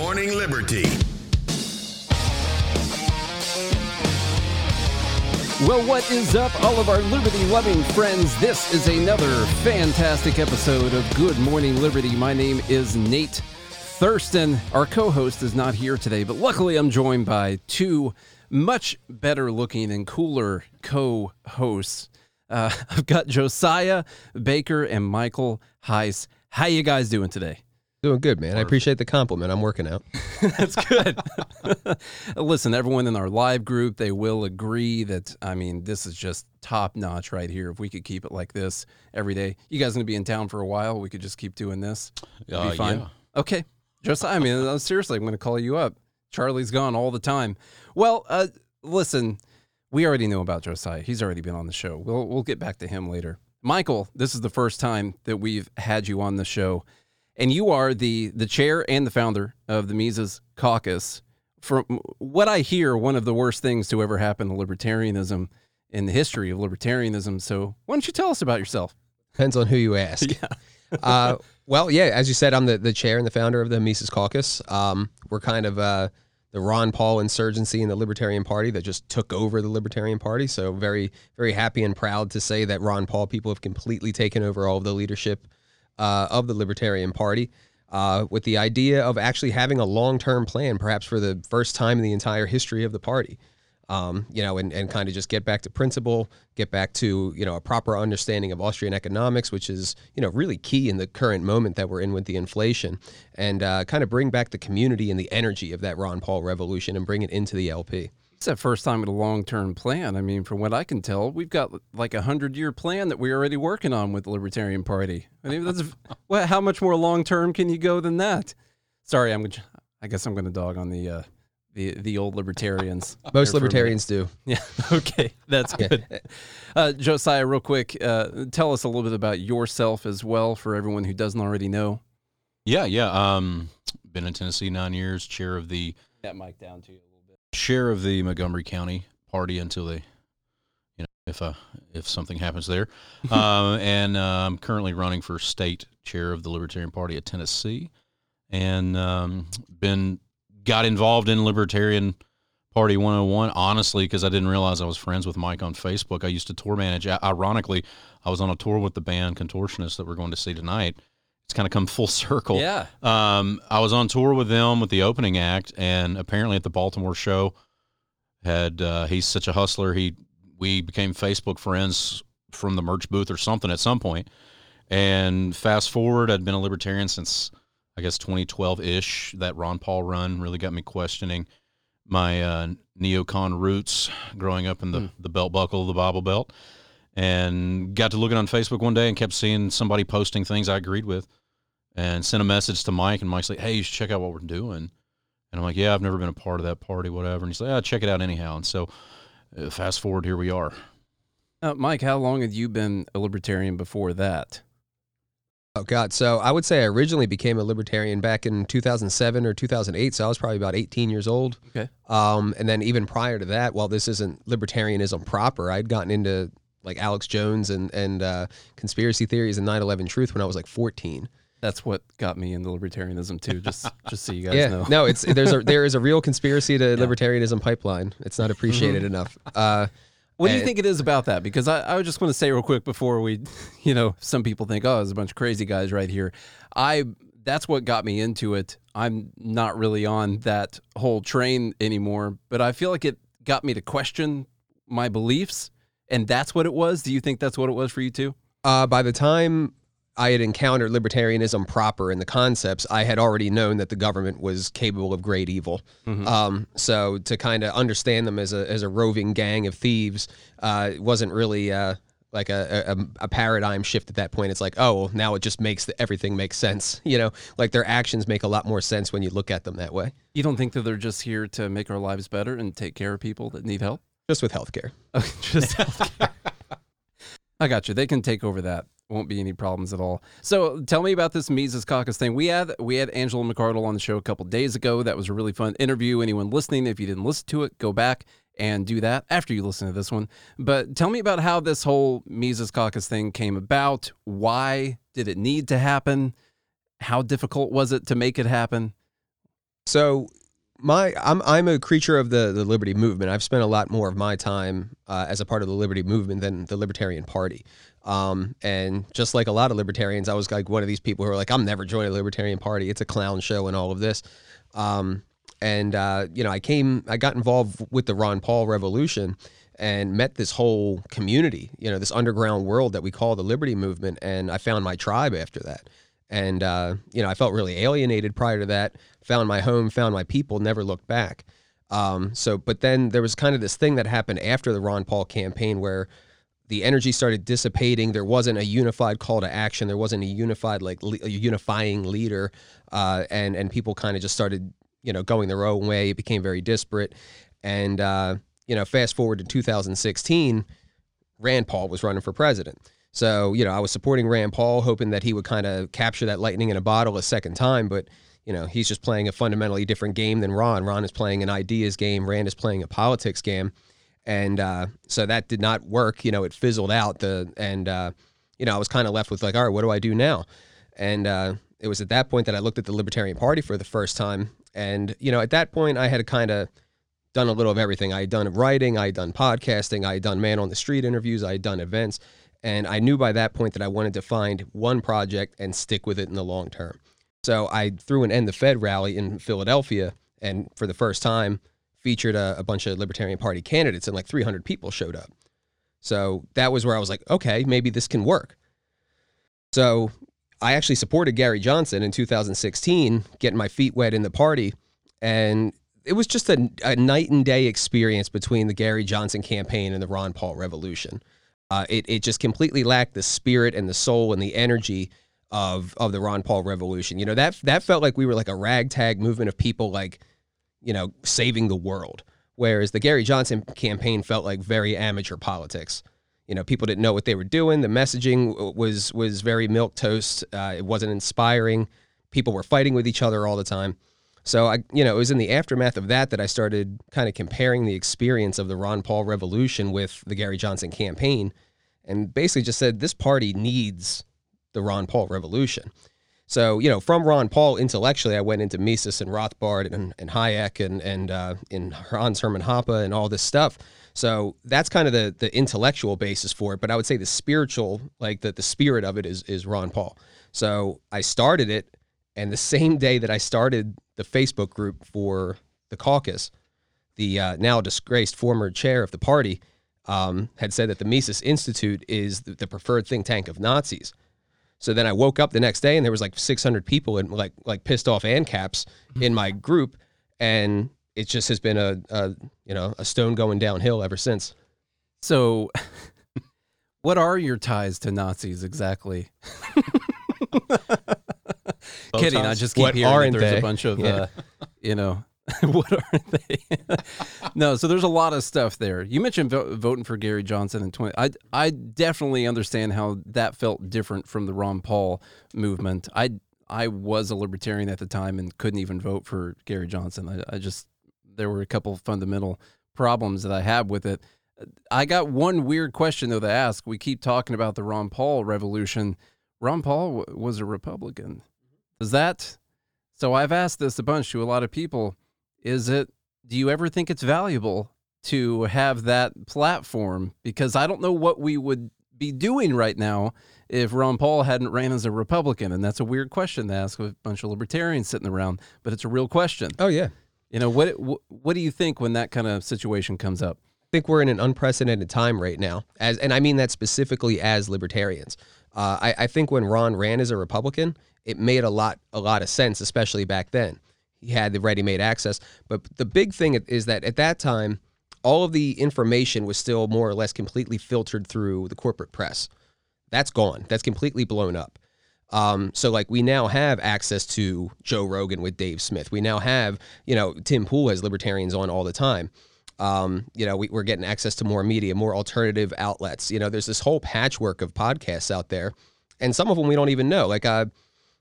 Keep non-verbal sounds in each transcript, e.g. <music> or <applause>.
Morning Liberty. Well, what is up, all of our liberty loving friends? This is another fantastic episode of Good Morning Liberty. My name is Nate Thurston. Our co host is not here today, but luckily I'm joined by two much better looking and cooler co hosts. Uh, <laughs> I've got Josiah Baker and Michael Heise. How you guys doing today? Doing good, man. I appreciate the compliment. I'm working out. <laughs> That's good. <laughs> Listen, everyone in our live group, they will agree that, I mean, this is just top notch right here. If we could keep it like this every day, you guys going to be in town for a while. We could just keep doing this. It'd Uh, be fine. yeah. Okay. Just, I mean, uh, seriously, I'm going to call you up. Charlie's gone all the time. Well, uh, listen, we already know about Josiah. He's already been on the show. We'll, we'll get back to him later. Michael, this is the first time that we've had you on the show and you are the the chair and the founder of the Mises Caucus. From what I hear, one of the worst things to ever happen to libertarianism in the history of libertarianism. So, why don't you tell us about yourself? Depends on who you ask. <laughs> Yeah. <laughs> uh, well, yeah, as you said, I'm the, the chair and the founder of the Mises Caucus. Um, we're kind of uh, the Ron Paul insurgency in the Libertarian Party that just took over the Libertarian Party. So very, very happy and proud to say that Ron Paul people have completely taken over all of the leadership uh, of the Libertarian Party. Uh, with the idea of actually having a long-term plan, perhaps for the first time in the entire history of the party, um, you know, and, and kind of just get back to principle, get back to, you know, a proper understanding of Austrian economics, which is, you know, really key in the current moment that we're in with the inflation, and uh, kind of bring back the community and the energy of that Ron Paul revolution and bring it into the LP. It's that first time with a long term plan. I mean, from what I can tell, we've got like a hundred year plan that we're already working on with the Libertarian Party. I mean, that's <laughs> well, how much more long term can you go than that? Sorry, I'm. I guess I'm going to dog on the uh, the the old libertarians. <laughs> Most there for a minute. libertarians do. Yeah. <laughs> Okay. That's good. Uh, Josiah, real quick, uh, tell us a little bit about yourself as well for everyone who doesn't already know. Yeah, yeah. Um, been in Tennessee nine years. Chair of the That mic down to you a little bit. Chair of the Montgomery County Party until they, you know, if uh if something happens there, <laughs> um, and uh, I'm currently running for state chair of the Libertarian Party of Tennessee, and um, been got involved in Libertarian Party 101 honestly because I didn't realize I was friends with Mike on Facebook. I used to tour manage. Ironically, I was on a tour with the band Contortionists that we're going to see tonight. It's kind of come full circle. Yeah. Um, I was on tour with them with the opening act, and apparently at the Baltimore show, had uh, he's such a hustler. He we became Facebook friends from the merch booth or something at some point. And fast forward, I'd been a libertarian since I guess 2012 ish. That Ron Paul run really got me questioning my uh, neocon roots growing up in the, the belt buckle of the Bible Belt. And got to looking on Facebook one day and kept seeing somebody posting things I agreed with and sent a message to Mike. And Mike's like, hey, you should check out what we're doing. And I'm like, yeah, I've never been a part of that party, whatever. And he's like, ah, check it out anyhow. And so uh, fast forward, here we are. Uh, Mike, how long had you been a libertarian before that? Oh God! So I would say I originally became a libertarian back in 2007 or 2008. So I was probably about 18 years old. Okay. Um, and then even prior to that, while this isn't libertarianism proper, I'd gotten into like Alex Jones and and uh, conspiracy theories and 9/11 truth when I was like 14. That's what got me into libertarianism too. Just <laughs> just so you guys yeah. know. No, it's there's a <laughs> there is a real conspiracy to libertarianism pipeline. It's not appreciated enough. Uh, What do you think it is about that? Because I, I just want to say real quick before we, <laughs> you know, some people think, oh, there's a bunch of crazy guys right here. I that's what got me into it. I'm not really on that whole train anymore, but I feel like it got me to question my beliefs, and that's what it was. Do you think that's what it was for you too? uh, by the time I had encountered libertarianism proper and the concepts, I had already known that the government was capable of great evil. Um, so to kind of understand them as a as a roving gang of thieves uh, wasn't really uh, like a, a a paradigm shift at that point. It's like, oh, well, now it just makes the, everything make sense. <laughs> You know, like their actions make a lot more sense when you look at them that way. You don't think that they're just here to make our lives better and take care of people that need help? Just with healthcare. <laughs> Just healthcare. I got you. They can take over that. Won't be any problems at all. So tell me about this Mises Caucus thing. We had we had Angela McArdle on the show a couple days ago. That was a really fun interview. Anyone listening, if you didn't listen to it, go back and do that after you listen to this one. But tell me about how this whole Mises Caucus thing came about. Why did it need to happen? How difficult was it to make it happen? So my I'm I'm a creature of the the liberty movement. I've spent a lot more of my time uh, as a part of the liberty movement than the Libertarian Party. Um, and just like a lot of libertarians, I was like one of these people who are like, I'm never joining the Libertarian Party. It's a clown show and all of this. Um, and uh, you know, I came, I got involved with the Ron Paul revolution and met this whole community, you know, this underground world that we call the Liberty Movement. And I found my tribe after that. And uh, you know, I felt really alienated prior to that. Found my home, found my people, never looked back. Um, so, but then there was kind of this thing that happened after the Ron Paul campaign where the energy started dissipating. There wasn't a unified call to action. There wasn't a unified, like le- unifying leader, uh, and and people kind of just started, you know, going their own way. It became very disparate, and uh, you know, fast forward to 2016, Rand Paul was running for president. So you know, I was supporting Rand Paul, hoping that he would kind of capture that lightning in a bottle a second time, but. You know, he's just playing a fundamentally different game than Ron. Ron is playing an ideas game. Rand is playing a politics game and uh, so that did not work. You know, it fizzled out. The and uh, you know I was kind of left with like, all right, what do I do now? And uh, it was at that point that I looked at the Libertarian Party for the first time, and you know at that point I had kind of done a little of everything. I had done writing, I had done podcasting, I had done man on the street interviews, I had done events, and I knew by that point that I wanted to find one project and stick with it in the long term. So I threw an end the Fed rally in Philadelphia, and for the first time featured a, a, bunch of Libertarian Party candidates, and like 300 people showed up. So that was where I was like, okay, maybe this can work. So I actually supported Gary Johnson in 2016, getting my feet wet in the party. And it was just a, a night and day experience between the Gary Johnson campaign and the Ron Paul revolution. Uh, it, it just completely lacked the spirit and the soul and the energy of of the Ron Paul revolution. You know, that that felt like we were like a ragtag movement of people like you know, saving the world. Whereas the Gary Johnson campaign felt like very amateur politics. You know, people didn't know what they were doing. The messaging was was very milk toast. Uh, it wasn't inspiring. People were fighting with each other all the time. So I, you know, it was in the aftermath of that that I started kind of comparing the experience of the Ron Paul revolution with the Gary Johnson campaign, and basically just said this party needs the Ron Paul revolution. So, you know, from Ron Paul intellectually, I went into Mises and Rothbard and, and Hayek and, and uh, in Hans Hermann Hoppe and all this stuff. So that's kind of the, the intellectual basis for it. But I would say the spiritual, like the, the spirit of it is, is Ron Paul. So I started it. And the same day that I started the Facebook group for the caucus, the uh, now disgraced former chair of the party um, had said that the Mises Institute is the, the preferred think tank of Nazis. So then I woke up the next day and there was like 600 people and like like pissed off ANCAPs mm-hmm. in my group, and it just has been a, a you know a stone going downhill ever since. So, <laughs> what are your ties to Nazis exactly? <laughs> <laughs> Kidding. I just keep what hearing there's they? a bunch of yeah. uh, you know <laughs> what are they? <laughs> no, so there's a lot of stuff there. You mentioned vo- voting for Gary Johnson in 20. I I definitely understand how that felt different from the Ron Paul movement. I I was a libertarian at the time and couldn't even vote for Gary Johnson. I, I just there were a couple fundamental problems that I had with it. I got one weird question though to ask. We keep talking about the Ron Paul revolution. Ron Paul w- was a Republican. Does that? So I've asked this a bunch to a lot of people is it do you ever think it's valuable to have that platform because I don't know what we would be doing right now if Ron Paul hadn't ran as a Republican and that's a weird question to ask a bunch of libertarians sitting around but it's a real question. Oh yeah. You know what what do you think when that kind of situation comes up? I think we're in an unprecedented time right now as and I mean that specifically as libertarians. Uh, I, I think when Ron ran as a Republican, it made a lot a lot of sense, especially back then he had the ready-made access. But the big thing is that at that time, all of the information was still more or less completely filtered through the corporate press. That's gone. That's completely blown up. Um, so like we now have access to Joe Rogan with Dave Smith. We now have, you know, Tim Pool has libertarians on all the time. Um, you know, we, are getting access to more media, more alternative outlets. You know, there's this whole patchwork of podcasts out there, and some of them we don't even know. Like, uh,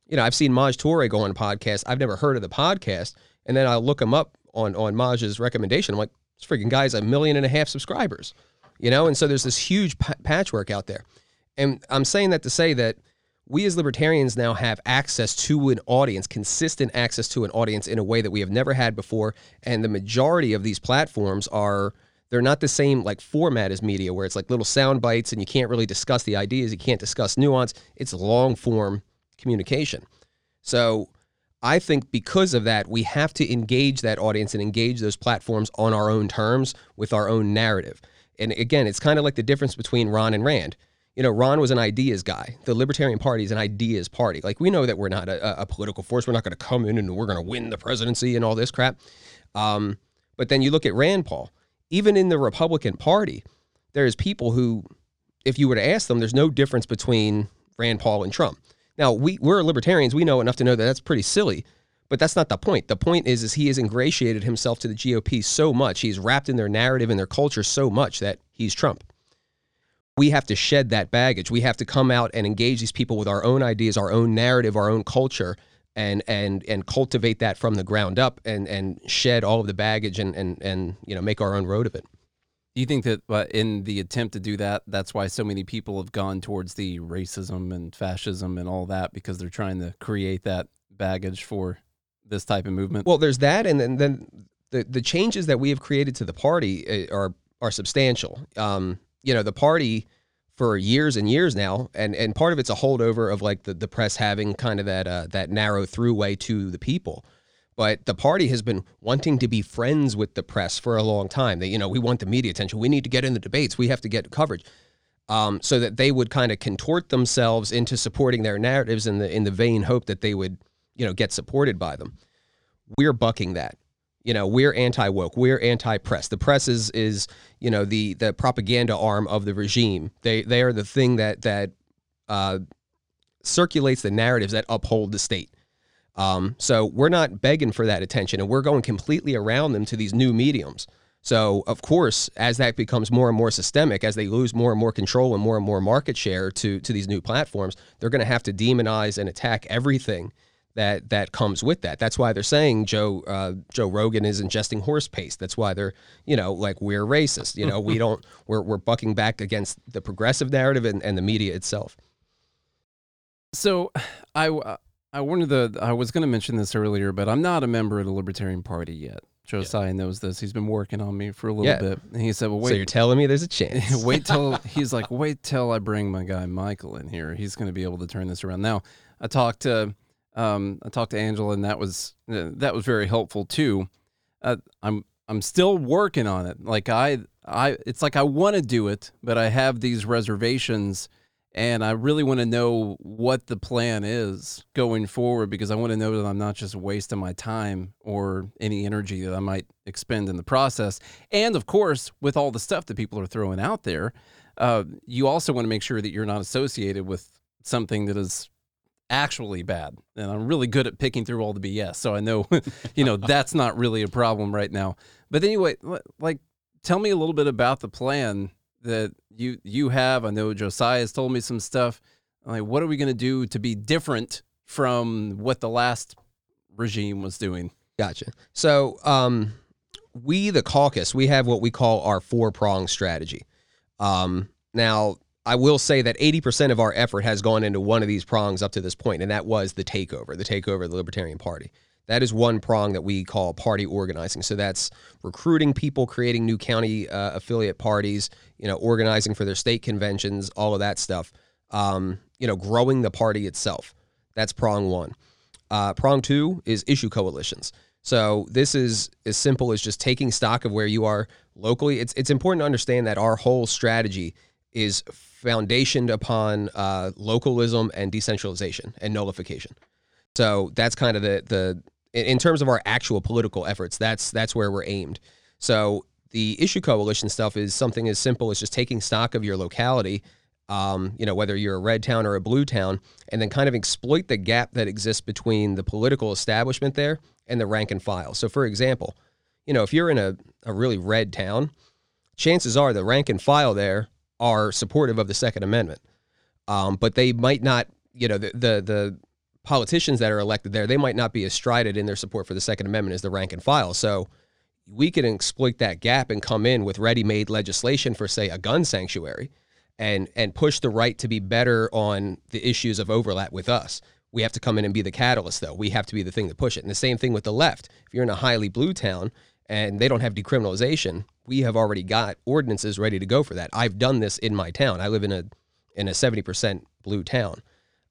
you know, I've seen Maj Toure go on a podcast. I've never heard of the podcast. And then I'll look him up on, on Maj's recommendation. I'm like, this freaking guy's a million and a half subscribers, you know? And so there's this huge p- patchwork out there. And I'm saying that to say that we as libertarians now have access to an audience, consistent access to an audience in a way that we have never had before. And the majority of these platforms are they're not the same like format as media where it's like little sound bites and you can't really discuss the ideas, you can't discuss nuance. It's long form communication. So I think because of that, we have to engage that audience and engage those platforms on our own terms with our own narrative. And again, it's kind of like the difference between Ron and Rand. You know, Ron was an ideas guy. The Libertarian Party is an ideas party. Like we know that we're not a, a political force. We're not going to come in and we're going to win the presidency and all this crap. Um, but then you look at Rand Paul. Even in the Republican Party, there's people who, if you were to ask them, there's no difference between Rand Paul and Trump. Now we we're libertarians. We know enough to know that that's pretty silly, but that's not the point. The point is, is he has ingratiated himself to the GOP so much. He's wrapped in their narrative and their culture so much that he's Trump. We have to shed that baggage. We have to come out and engage these people with our own ideas, our own narrative, our own culture, and and and cultivate that from the ground up, and and shed all of the baggage, and and and you know make our own road of it. Do you think that uh, in the attempt to do that, that's why so many people have gone towards the racism and fascism and all that because they're trying to create that baggage for this type of movement? Well, there's that, and then, then the the changes that we have created to the party uh, are are substantial. Um, you know, the party for years and years now, and and part of it's a holdover of like the, the press having kind of that uh, that narrow throughway to the people but the party has been wanting to be friends with the press for a long time. That you know, we want the media attention. We need to get in the debates. We have to get coverage, um, so that they would kind of contort themselves into supporting their narratives in the in the vain hope that they would, you know, get supported by them. We're bucking that. You know, we're anti woke. We're anti press. The press is is you know the the propaganda arm of the regime. They they are the thing that that uh, circulates the narratives that uphold the state. Um, so we're not begging for that attention, and we're going completely around them to these new mediums. So of course, as that becomes more and more systemic, as they lose more and more control and more and more market share to to these new platforms, they're going to have to demonize and attack everything that that comes with that. That's why they're saying Joe uh, Joe Rogan is ingesting horse paste. That's why they're you know like we're racist. You know we <laughs> don't we're we're bucking back against the progressive narrative and, and the media itself. So I uh, I wanted to. I was going to mention this earlier, but I'm not a member of the Libertarian Party yet. Josiah yeah. knows this. He's been working on me for a little yeah. bit. And he said, "Well, wait." So you're telling me there's a <laughs> chance? wait till <laughs> he's like, wait till I bring my guy Michael in here. He's going to be able to turn this around. Now, I talked to, um, I talked to Angela, and that was uh, that was very helpful too. Uh, I'm I'm still working on it. Like I I, it's like I want to do it, but I have these reservations and I really want to know what the plan is going forward because I want to know that I'm not just wasting my time or any energy that I might expend in the process. And of course, with all the stuff that people are throwing out there, uh, you also want to make sure that you're not associated with something that is actually bad. And I'm really good at picking through all the BS, so I know, <laughs> you know, <laughs> that's not really a problem right now. But anyway, like, tell me a little bit about the plan that you you have. I know Josiah has told me some stuff. Like, what are we going to do to be different from what the last regime was doing? Gotcha. So, um, we the caucus, we have what we call our four prong strategy. Um, now, I will say that 80% of our effort has gone into one of these prongs up to this point, and that was the takeover, the takeover of the Libertarian Party. That is one prong that we call party organizing. So that's recruiting people, creating new county uh, affiliate parties, you know, organizing for their state conventions, all of that stuff. Um, you know, growing the party itself. That's prong one. Uh, prong two is issue coalitions. So this is as simple as just taking stock of where you are locally. It's it's important to understand that our whole strategy is foundationed upon uh, localism and decentralization and nullification. So that's kind of the the in terms of our actual political efforts, that's that's where we're aimed. So the issue coalition stuff is something as simple as just taking stock of your locality, um, you know, whether you're a red town or a blue town, and then kind of exploit the gap that exists between the political establishment there and the rank and file. So, for example, you know, if you're in a, a really red town, chances are the rank and file there are supportive of the Second Amendment, um, but they might not, you know, the the, the politicians that are elected there, they might not be as strided in their support for the Second Amendment as the rank and file. So we can exploit that gap and come in with ready made legislation for, say, a gun sanctuary and and push the right to be better on the issues of overlap with us. We have to come in and be the catalyst, though. We have to be the thing to push it. And the same thing with the left. If you're in a highly blue town and they don't have decriminalization, we have already got ordinances ready to go for that. I've done this in my town. I live in a in a 70% blue town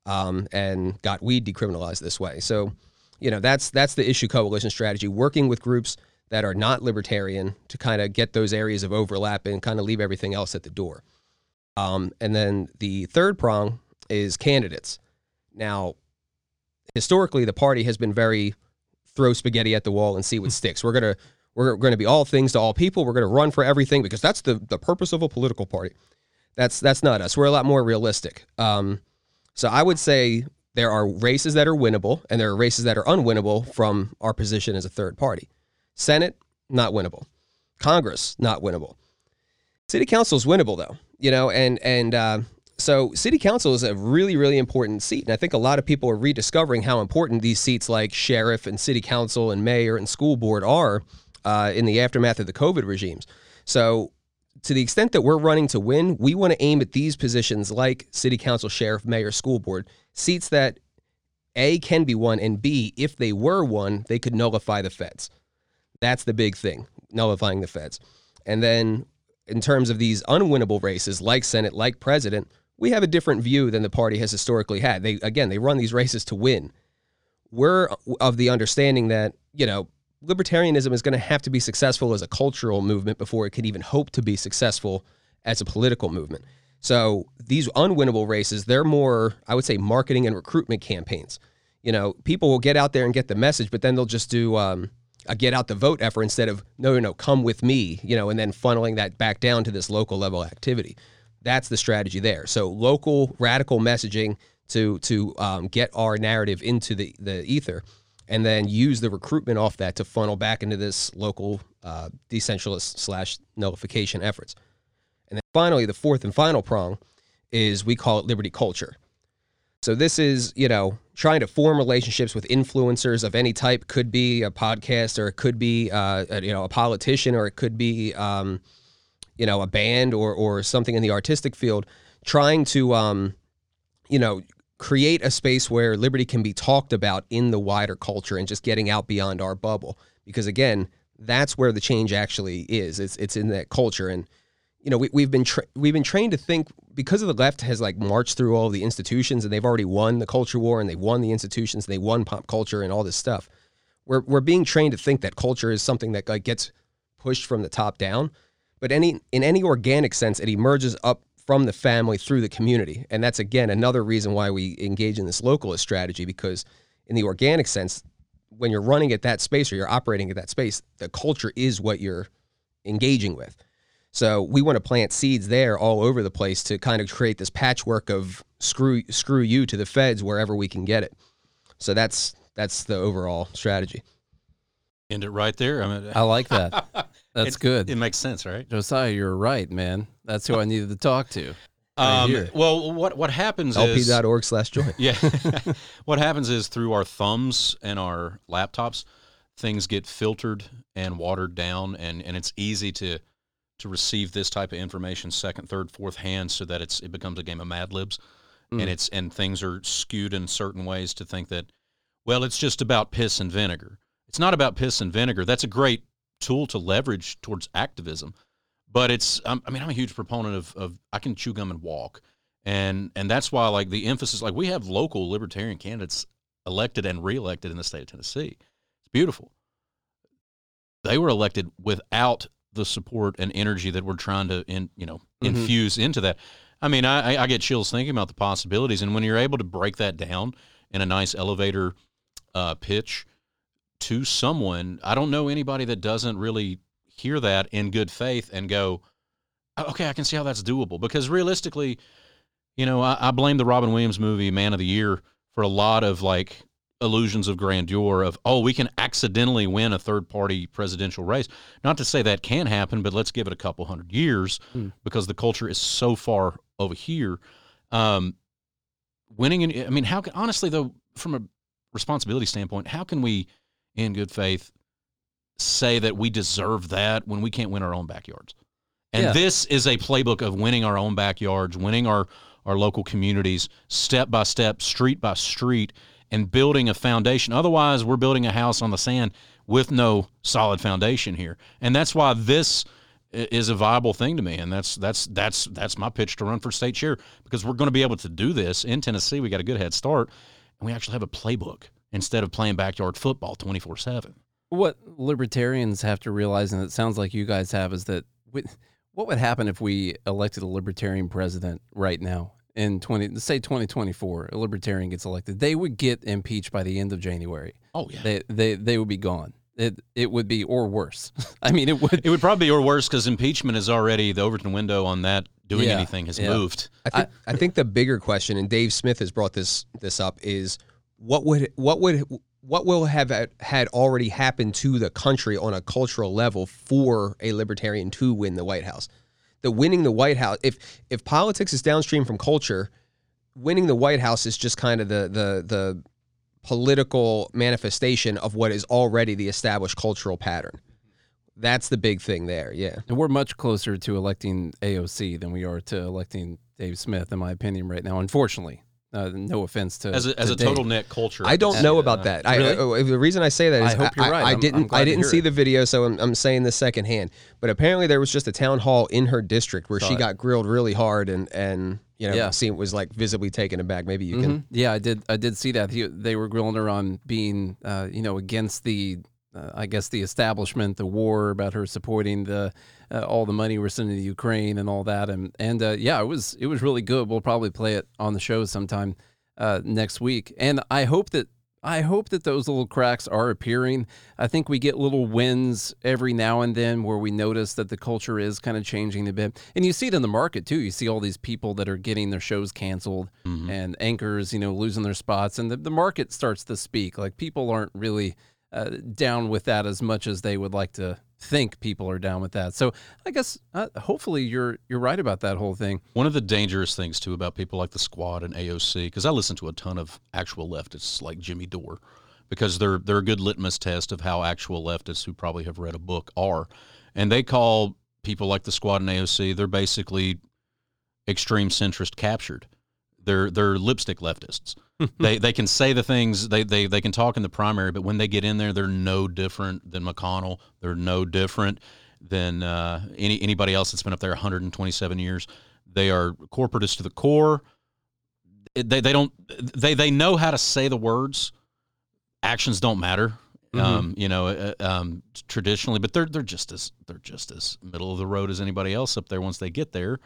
um, and got weed decriminalized this way. So, you know, that's that's the issue coalition strategy, working with groups that are not libertarian to kind of get those areas of overlap and kind of leave everything else at the door. Um, and then the third prong is candidates. Now, historically, the party has been very throw spaghetti at the wall and see what sticks. We're gonna we're going to be all things to all people. We're going to run for everything because that's the the purpose of a political party. That's that's not us. We're a lot more realistic. Um, so I would say there are races that are winnable and there are races that are unwinnable from our position as a third party. Senate, not winnable. Congress, not winnable. City council is winnable though, you know, and and uh, so city council is a really really important seat, and I think a lot of people are rediscovering how important these seats like sheriff and city council and mayor and school board are uh, in the aftermath of the COVID regimes. So to the extent that we're running to win, we want to aim at these positions like city council, sheriff, mayor, school board, seats that A can be won and B, if they were won, they could nullify the feds. That's the big thing, nullifying the feds. And then in terms of these unwinnable races like Senate, like president, we have a different view than the party has historically had. They again, they run these races to win. We're of the understanding that, you know, libertarianism is going to have to be successful as a cultural movement before it can even hope to be successful as a political movement. So these unwinnable races, they're more, I would say, marketing and recruitment campaigns. You know, people will get out there and get the message, but then they'll just do um, a get out the vote effort instead of no, no, no, come with me. You know, and then funneling that back down to this local level activity. That's the strategy there. So local radical messaging to to um, get our narrative into the the ether and then use the recruitment off that to funnel back into this local uh, decentralist slash nullification efforts. And then finally, the fourth and final prong is we call it liberty culture. So this is, you know, trying to form relationships with influencers of any type. Could be a podcast, or it could be, uh, a, you know, a politician, or it could be, um, you know, a band, or or something in the artistic field. Trying to, um, you know, create a space where liberty can be talked about in the wider culture and just getting out beyond our bubble. Because again, that's where the change actually is. It's it's in that culture, and you know we, we've been tra- we've been trained to think because of the left has like marched through all the institutions and they've already won the culture war and they've won the institutions and they won pop culture and all this stuff. We're we're being trained to think that culture is something that like gets pushed from the top down, but any in any organic sense, it emerges up from the family through the community. And that's again another reason why we engage in this localist strategy because in the organic sense, when you're running at that space or you're operating at that space, the culture is what you're engaging with. So we want to plant seeds there all over the place to kind of create this patchwork of screw screw you to the feds wherever we can get it. So that's that's the overall strategy. End it right there. I mean, I like that. <laughs> That's it, good. It makes sense, right? Josiah, you're right, man. That's who I needed to talk to. Right Um, here. well, what what happens is lp.org slash join. <laughs> yeah, <laughs> what happens is through our thumbs and our laptops, things get filtered and watered down, and and it's easy to to receive this type of information second, third, fourth hand, so that it's it becomes a game of Mad Libs, Mm. and it's and things are skewed in certain ways to think that, well, it's just about piss and vinegar. It's not about piss and vinegar. That's a great tool to leverage towards activism, but it's I'm, I mean I'm a huge proponent of of I can chew gum and walk, and and that's why like the emphasis like we have local libertarian candidates elected and reelected in the state of Tennessee. It's beautiful. They were elected without the support and energy that we're trying to in you know Mhm. infuse into that. I mean, I, I- I get chills thinking about the possibilities, and when you're able to break that down in a nice elevator uh, pitch to someone, I don't know anybody that doesn't really hear that in good faith and go, "Oh, okay, I can see how that's doable. Because realistically, you know, I, I blame the Robin Williams movie Man of the Year for a lot of like illusions of grandeur of oh we can accidentally win a third party presidential race not to say that can happen but let's give it a couple hundred years Hmm. because the culture is so far over here um, winning in, i mean how can honestly though from a responsibility standpoint how can we in good faith say that we deserve that when we can't win our own backyards And Yeah. this is a playbook of winning our own backyards, winning our, our local communities step by step, street by street, and building a foundation. Otherwise, we're building a house on the sand with no solid foundation here. And that's why this is a viable thing to me. And that's that's that's that's my pitch to run for state chair because we're going to be able to do this in Tennessee. We got a good head start, and we actually have a playbook instead of playing backyard football twenty four seven. What libertarians have to realize, and it sounds like you guys have, is that what would happen if we elected a libertarian president right now in twenty, say twenty twenty four, a libertarian gets elected, they would get impeached by the end of January. Oh yeah. They they they would be gone. It it would be or worse. <laughs> I mean, it would. It would probably be or worse because impeachment is already the Overton window on that doing Yeah, anything has yeah. moved. I think I, think the bigger question, and Dave Smith has brought this this up, is what would what would what will have had already happened to the country on a cultural level for a libertarian to win the White House? The winning the White House, if if politics is downstream from culture, winning the White House is just kind of the the the political manifestation of what is already the established cultural pattern. That's the big thing there. Yeah. And we're much closer to electing AOC than we are to electing Dave Smith, in my opinion, right now. Unfortunately, uh, no offense to As a, as to a total net culture. I don't know about that. I, Really? uh, the reason I say that is I hope you're right. I, I'm- I'm didn't. I didn't see it. the video, so I'm, I'm saying this secondhand. But apparently, there was just a town hall in her district where Saw she it. got grilled really hard, and and you know, Yeah. seemed was like visibly taken aback. Maybe you can. Mhm. Yeah, I did. I did see that. He, they were grilling her on being, uh, you know, against the, uh, I guess, the establishment, the war, about her supporting the uh, all the money we're sending to Ukraine and all that. And and uh, yeah, it was it was really good. We'll probably play it on the show sometime uh, next week. And I hope that. I hope that those little cracks are appearing. I think we get little wins every now and then where we notice that the culture is kind of changing a bit. And you see it in the market too. You see all these people that are getting their shows canceled Mhm. and anchors, you know, losing their spots, and the, the market starts to speak. Like people aren't really uh, down with that as much as they would like to think people are down with that. So I guess uh, hopefully you're you're right about that whole thing. One of the dangerous things too about people like the Squad and AOC, because I listen to a ton of actual leftists like Jimmy Dore, because they're they're a good litmus test of how actual leftists who probably have read a book are, and they call people like the Squad and AOC they're basically extreme centrist captured. They're they're lipstick leftists. they they can say the things they, they they can talk in the primary, but when they get in there, they're no different than McConnell. They're no different than uh, any anybody else that's been up there 127 years. They are corporatists to the core. They they don't they they know how to say the words. Actions don't matter. Mhm. Um, you know, uh, um, traditionally, but they're they're just as they're just as middle of the road as anybody else up there once they get there.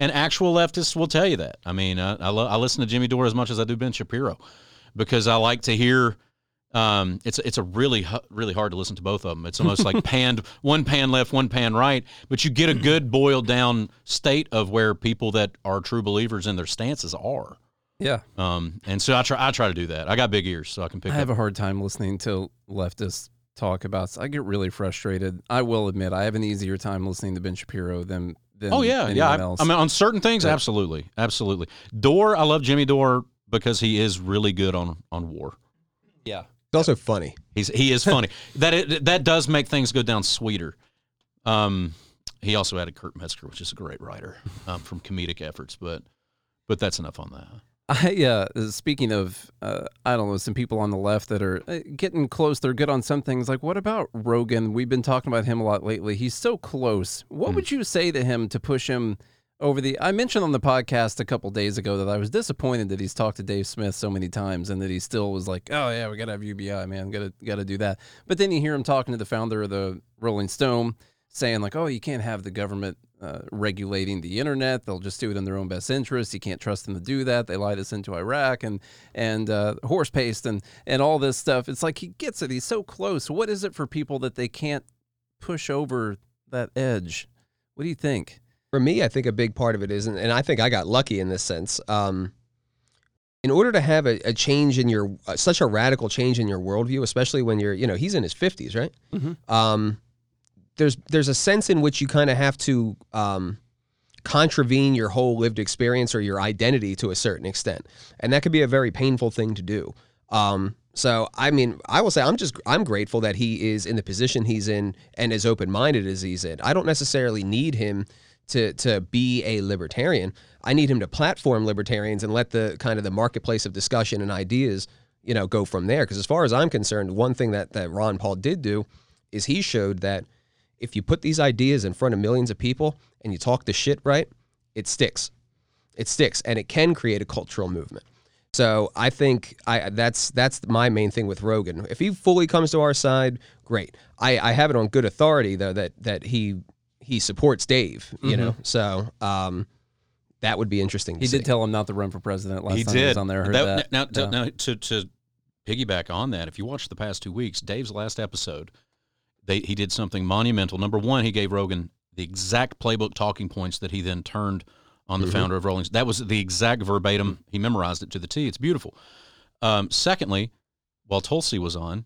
And actual leftists will tell you that. I mean, I I, lo- I listen to Jimmy Dore as much as I do Ben Shapiro because I like to hear. Um, it's it's a really really hard to listen to both of them. It's almost like <laughs> panned one pan left, one pan right, but you get a good boiled down state of where people that are true believers in their stances are. Yeah, Um, and so I try I try to do that. I got big ears, so I can pick I have up. a hard time listening to leftists talk about. I get really frustrated. I will admit I have an easier time listening to Ben Shapiro than than Oh yeah, yeah. anyone I, else. I mean, on certain things, But- absolutely, absolutely. Dore, I love Jimmy Dore because he is really good on on war. yeah. It's also funny. He's he is funny. <laughs> that it, that does make things go down sweeter. Um, he also added Kurt Metzger, which is a great writer um, from comedic efforts, but but that's enough on that. I uh, speaking of, uh, I don't know, some people on the left that are uh, getting close. They're good on some things. Like, what about Rogan? We've been talking about him a lot lately. He's so close. What Hmm. would you say to him to push him over the? I mentioned on the podcast a couple days ago that I was disappointed that he's talked to Dave Smith so many times and that he still was like, "Oh yeah, we gotta have UBI, man. Gotta gotta do that." But then you hear him talking to the founder of the Rolling Stone, saying like, "Oh, you can't have the government." Uh, regulating the internet, they'll just do it in their own best interest. You can't trust them to do that. They lied us into Iraq and and uh, horse paste and and all this stuff. It's like he gets it. He's so close. What is it for people that they can't push over that edge? What do you think? For me, I think a big part of it is, and, I think I got lucky in this sense. Um, in order to have a, a change in your, uh, such a radical change in your worldview, especially when you're, you know, he's in his fifties, right? Mhm. Um, there's there's a sense in which you kind of have to um, contravene your whole lived experience or your identity to a certain extent, and that could be a very painful thing to do. Um, so I mean, I will say I'm just I'm grateful that he is in the position he's in and as open minded as he's in. I don't necessarily need him to to be a libertarian. I need him to platform libertarians and let the kind of the marketplace of discussion and ideas, you know, go from there. Because as far as I'm concerned, one thing that that Ron Paul did do is he showed that if you put these ideas in front of millions of people and you talk the shit right, it sticks. It sticks, and it can create a cultural movement. So I think I that's that's my main thing with Rogan. If he fully comes to our side, great. I, I have it on good authority though that that he he supports Dave. You know, so um, that would be interesting. To He see. did tell him not to run for president last he time did he was on there. I Heard that. Now, to, now to, to piggyback on that, if you watch the past two weeks, Dave's last episode, they he did something monumental. Number one, he gave Rogan the exact playbook talking points that he then turned on the Mm-hmm. founder of Rolling. Stone. That was the exact verbatim. He memorized it to the T. It's beautiful. Um, secondly, while Tulsi was on,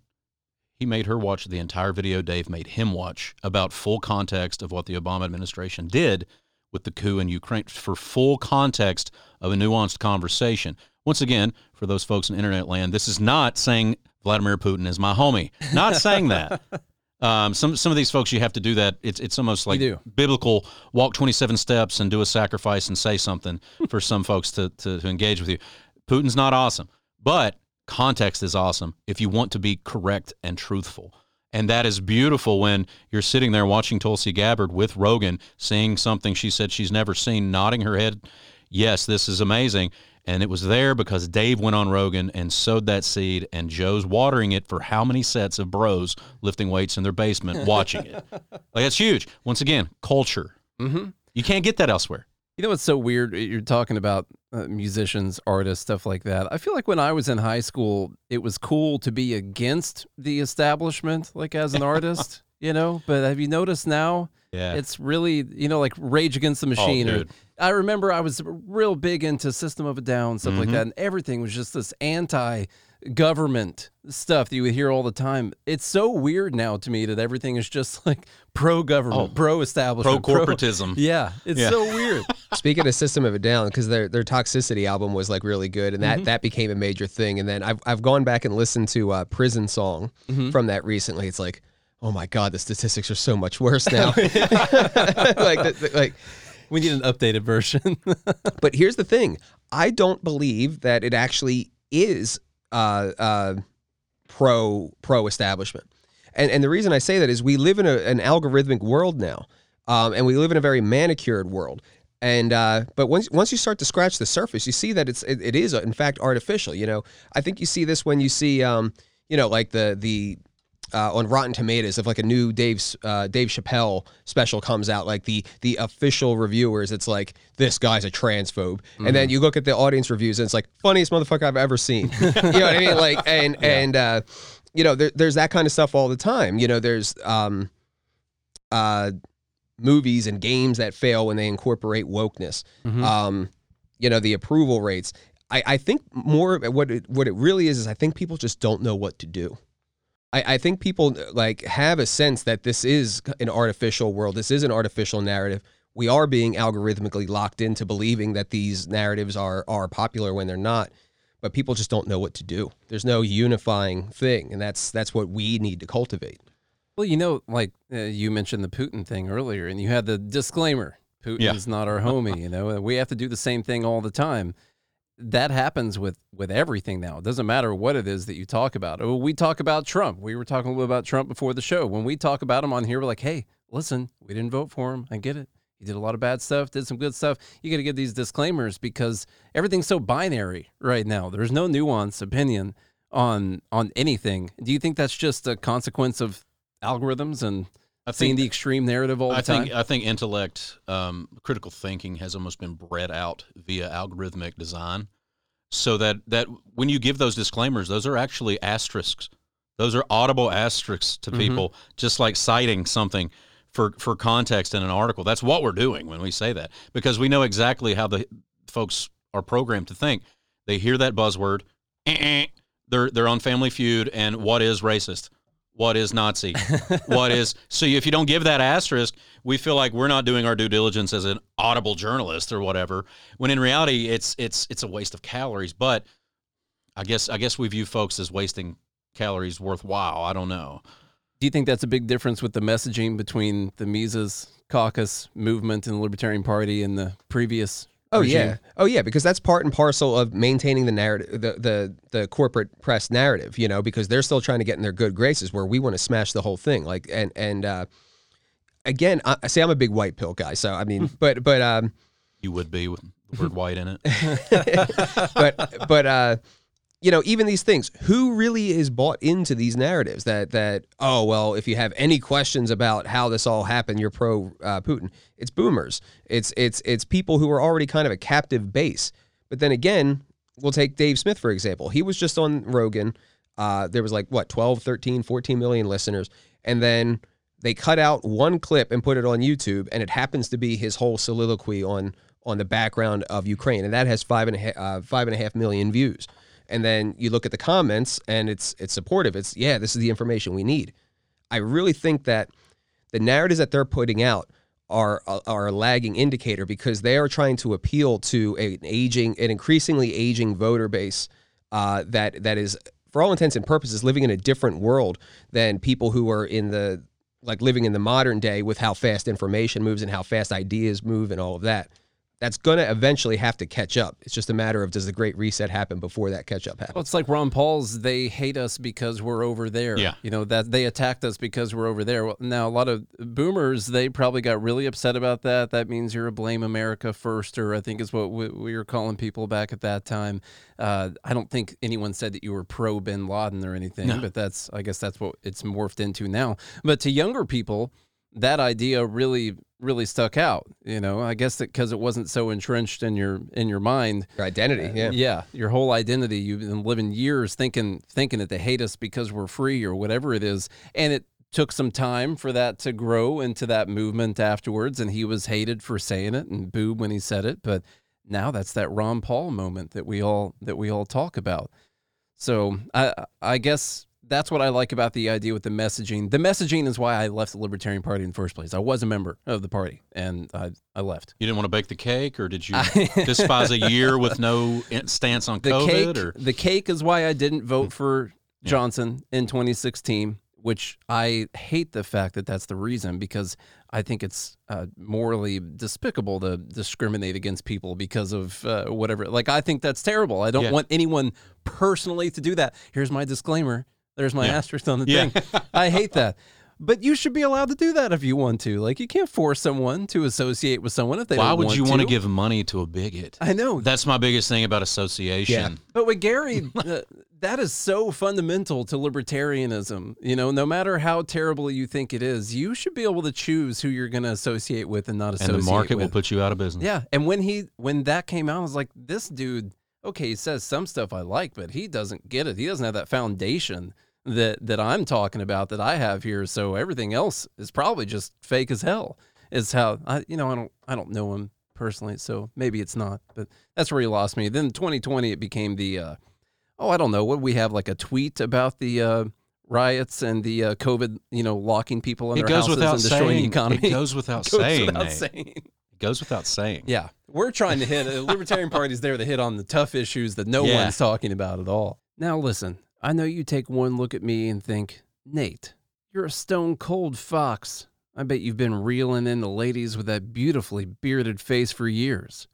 he made her watch the entire video Dave made him watch about full context of what the Obama administration did with the coup in Ukraine for full context of a nuanced conversation. Once again, for those folks in internet land, this is not saying Vladimir Putin is my homie. Not saying that. <laughs> Um, some some of these folks you have to do that. It's it's almost like biblical walk twenty seven steps and do a sacrifice and say something <laughs> for some folks to, to to engage with you. Putin's not awesome, but context is awesome if you want to be correct and truthful. And that is beautiful when you're sitting there watching Tulsi Gabbard with Rogan, seeing something she said she's never seen, nodding her head, yes, this is amazing. And it was there because Dave went on Rogan and sowed that seed, and Joe's watering it for how many sets of bros lifting weights in their basement <laughs> watching it. Like, that's huge. Once again, culture. hmm You can't get that elsewhere. You know what's so weird? You're talking about uh, musicians, artists, stuff like that. I feel like when I was in high school, it was cool to be against the establishment, like as an <laughs> artist, you know. But have you noticed now? Yeah. It's really, you know, like Rage Against the Machine. or, dude. I remember I was real big into System of a Down, stuff like Mhm. that, and everything was just this anti-government stuff that you would hear all the time. It's so weird now to me that everything is just <laughs> like pro-government, Oh. pro-establishment, Pro corporatism. <laughs> yeah, it's Yeah. so weird. <laughs> Speaking of System of a Down, because their their Toxicity album was like really good, and that Mm-hmm. that became a major thing. And then I've I've gone back and listened to uh, Prison Song Mm-hmm. from that recently. It's like, oh my god, the statistics are so much worse now. <laughs> <laughs> like the, like, We need an updated version. <laughs> but here's the thing: I don't believe that it actually is uh, uh, pro pro establishment. And and the reason I say that is we live in a, an algorithmic world now, um, and we live in a very manicured world. And uh, but once once you start to scratch the surface, you see that it's it, it is in fact artificial. You know, I think you see this when you see um, you know like the the uh, on Rotten Tomatoes if like a new Dave's uh, Dave Chappelle special comes out, like the the official reviewers, it's like this guy's a transphobe, and then you look at the audience reviews and it's like funniest motherfucker I've ever seen. <laughs> you know what I mean? Like and and uh, you know there, there's that kind of stuff all the time. You know there's um uh movies and games that fail when they incorporate wokeness. Mhm. Um, you know the approval rates. I, I think more what it, what it really is is I think people just don't know what to do. I, I think people like have a sense that this is an artificial world. This is an artificial narrative. We are being algorithmically locked into believing that these narratives are are popular when they're not. But people just don't know what to do. There's no unifying thing, and that's that's what we need to cultivate. Well, you know, like uh, you mentioned the Putin thing earlier, and you had the disclaimer: Putin's not our homie. You know, we have to do the same thing all the time. That happens with with everything now. It doesn't matter what it is that you talk about. Oh, we talk about Trump. We were talking a little about Trump before the show. When we talk about him on here, we're like, hey, listen, we didn't vote for him. I get it. He did a lot of bad stuff, did some good stuff. You got to give these disclaimers because everything's so binary right now. There's no nuance opinion on on anything. Do you think that's just a consequence of algorithms and I seeing think the extreme narrative all the I time? think I think intellect, um, critical thinking has almost been bred out via algorithmic design, so that that when you give those disclaimers, those are actually asterisks. Those are audible asterisks to Mhm. people, just like citing something for for context in an article. That's what we're doing when we say that because we know exactly how the folks are programmed to think. They hear that buzzword, eh, eh, they're they're on Family Feud, and what is racist? What is Nazi? what is <laughs> so if you don't give that asterisk we feel like we're not doing our due diligence as an audible journalist or whatever when in reality it's it's it's a waste of calories but i guess i guess we view folks as wasting calories worthwhile i don't know Do you think that's a big difference with the messaging between the Mises caucus movement and the Libertarian Party and the previous? Oh regime? yeah, oh yeah, because that's part and parcel of maintaining the narrative, the, the the corporate press narrative, you know, because they're still trying to get in their good graces, where we want to smash the whole thing, like and and uh, again, I I say I'm a big white pill guy, so I mean, <laughs> but but um, You would be with the word white in it. <laughs> <laughs> but but uh you know even these things who really is bought into these narratives that that oh well if you have any questions about how this all happened you're pro uh, putin. It's boomers. It's it's it's people who are already kind of a captive base. But then again we'll take dave smith for example. He was just on rogan. Uh, there was like what 12 13 14 million listeners. And then they cut out one clip and put it on youtube and it happens to be his whole soliloquy on on the background of Ukraine, and that has five and a half, uh, five and a half million views. And then you look at the comments, and it's it's supportive. It's yeah, this is the information we need. I really think that the narratives that they're putting out are are a lagging indicator because they are trying to appeal to an aging, an increasingly aging voter base uh, that that is, for all intents and purposes, living in a different world than people who are in the like living in the modern day with how fast information moves and how fast ideas move and all of that that's going to eventually have to catch up. It's just a matter of does the great reset happen before that catch up happens. Well, it's like Ron Paul's. They hate us because we're over there. Yeah. You know that they attacked us because we're over there. Well, now a lot of boomers they probably got really upset about that. That means you're a blame America firster. I think is what we, we were calling people back at that time. Uh, I don't think anyone said that you were pro Bin Laden or anything, No. but that's I guess that's what it's morphed into now. But to younger people, that idea really really stuck out. You know, I guess that because it wasn't so entrenched in your in your mind. Your identity, uh, yeah. Yeah, your whole identity. You've been living years thinking thinking that they hate us because we're free or whatever it is, and it took some time for that to grow into that movement afterwards. And he was hated for saying it and booed when he said it, but now that's that Ron Paul moment that we all that we all talk about. So I I guess that's what I like about the idea with the messaging. The messaging is why I left the Libertarian Party in the first place. I was a member of the party and I, I left. You didn't want to bake the cake, or did you <laughs> despise a year with no stance on the COVID? cake or the cake is why I didn't vote for Johnson in 2016 which I hate the fact that that's the reason because I think it's uh, morally despicable to discriminate against people because of uh, whatever like I think that's terrible I don't Yeah. want anyone personally to do that here's my disclaimer there's my Yeah. asterisk on the Yeah. thing <laughs> I hate that but you should be allowed to do that if you want to like you can't force someone to associate with someone if they why don't want to. Why would want you want to to give money to a bigot? I know That's my biggest thing about association. Yeah. But with Gary, <laughs> uh, that is so fundamental to libertarianism. You know, no matter how terrible you think it is, you should be able to choose who you're going to associate with and not associate And the market with. will put you out of business. Yeah, and when he when that came out, I was like, this dude. Okay, he says some stuff I like, but he doesn't get it. He doesn't have that foundation that that I'm talking about that I have here. So everything else is probably just fake as hell. Is how I you know I don't I don't know him personally, so maybe it's not. But that's where he lost me. Then 2020, it became the uh, oh I don't know what we have like a tweet about the. Uh, Riots and the uh, COVID, you know, locking people in It their goes houses without and destroying the saying. economy. It goes without <laughs> Goes saying. without saying. It goes without saying. Yeah, we're trying to hit the <laughs> Libertarian Party's there to hit on the tough issues that no Yeah. one's talking about at all. Now, listen, I know you take one look at me and think, Nate, you're a stone cold fox. I bet you've been reeling in the ladies with that beautifully bearded face for years.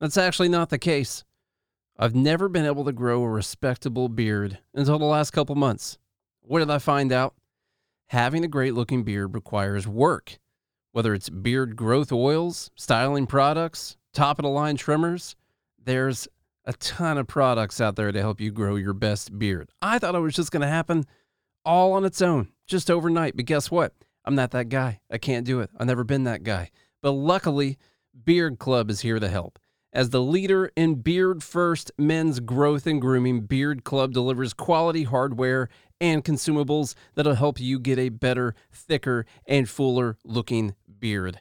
That's actually not the case. I've never been able to grow a respectable beard until the last couple months. What did I find out? Having a great looking beard requires work. Whether it's beard growth oils, styling products, top of the line trimmers, there's a ton of products out there to help you grow your best beard. I thought it was just going to happen all on its own, just overnight. But guess what? I'm not that guy. I can't do it. I've never been that guy. But luckily, Beard Club is here to help. As the leader in beard first men's growth and grooming, Beard Club delivers quality hardware and consumables that'll help you get a better, thicker, and fuller looking beard.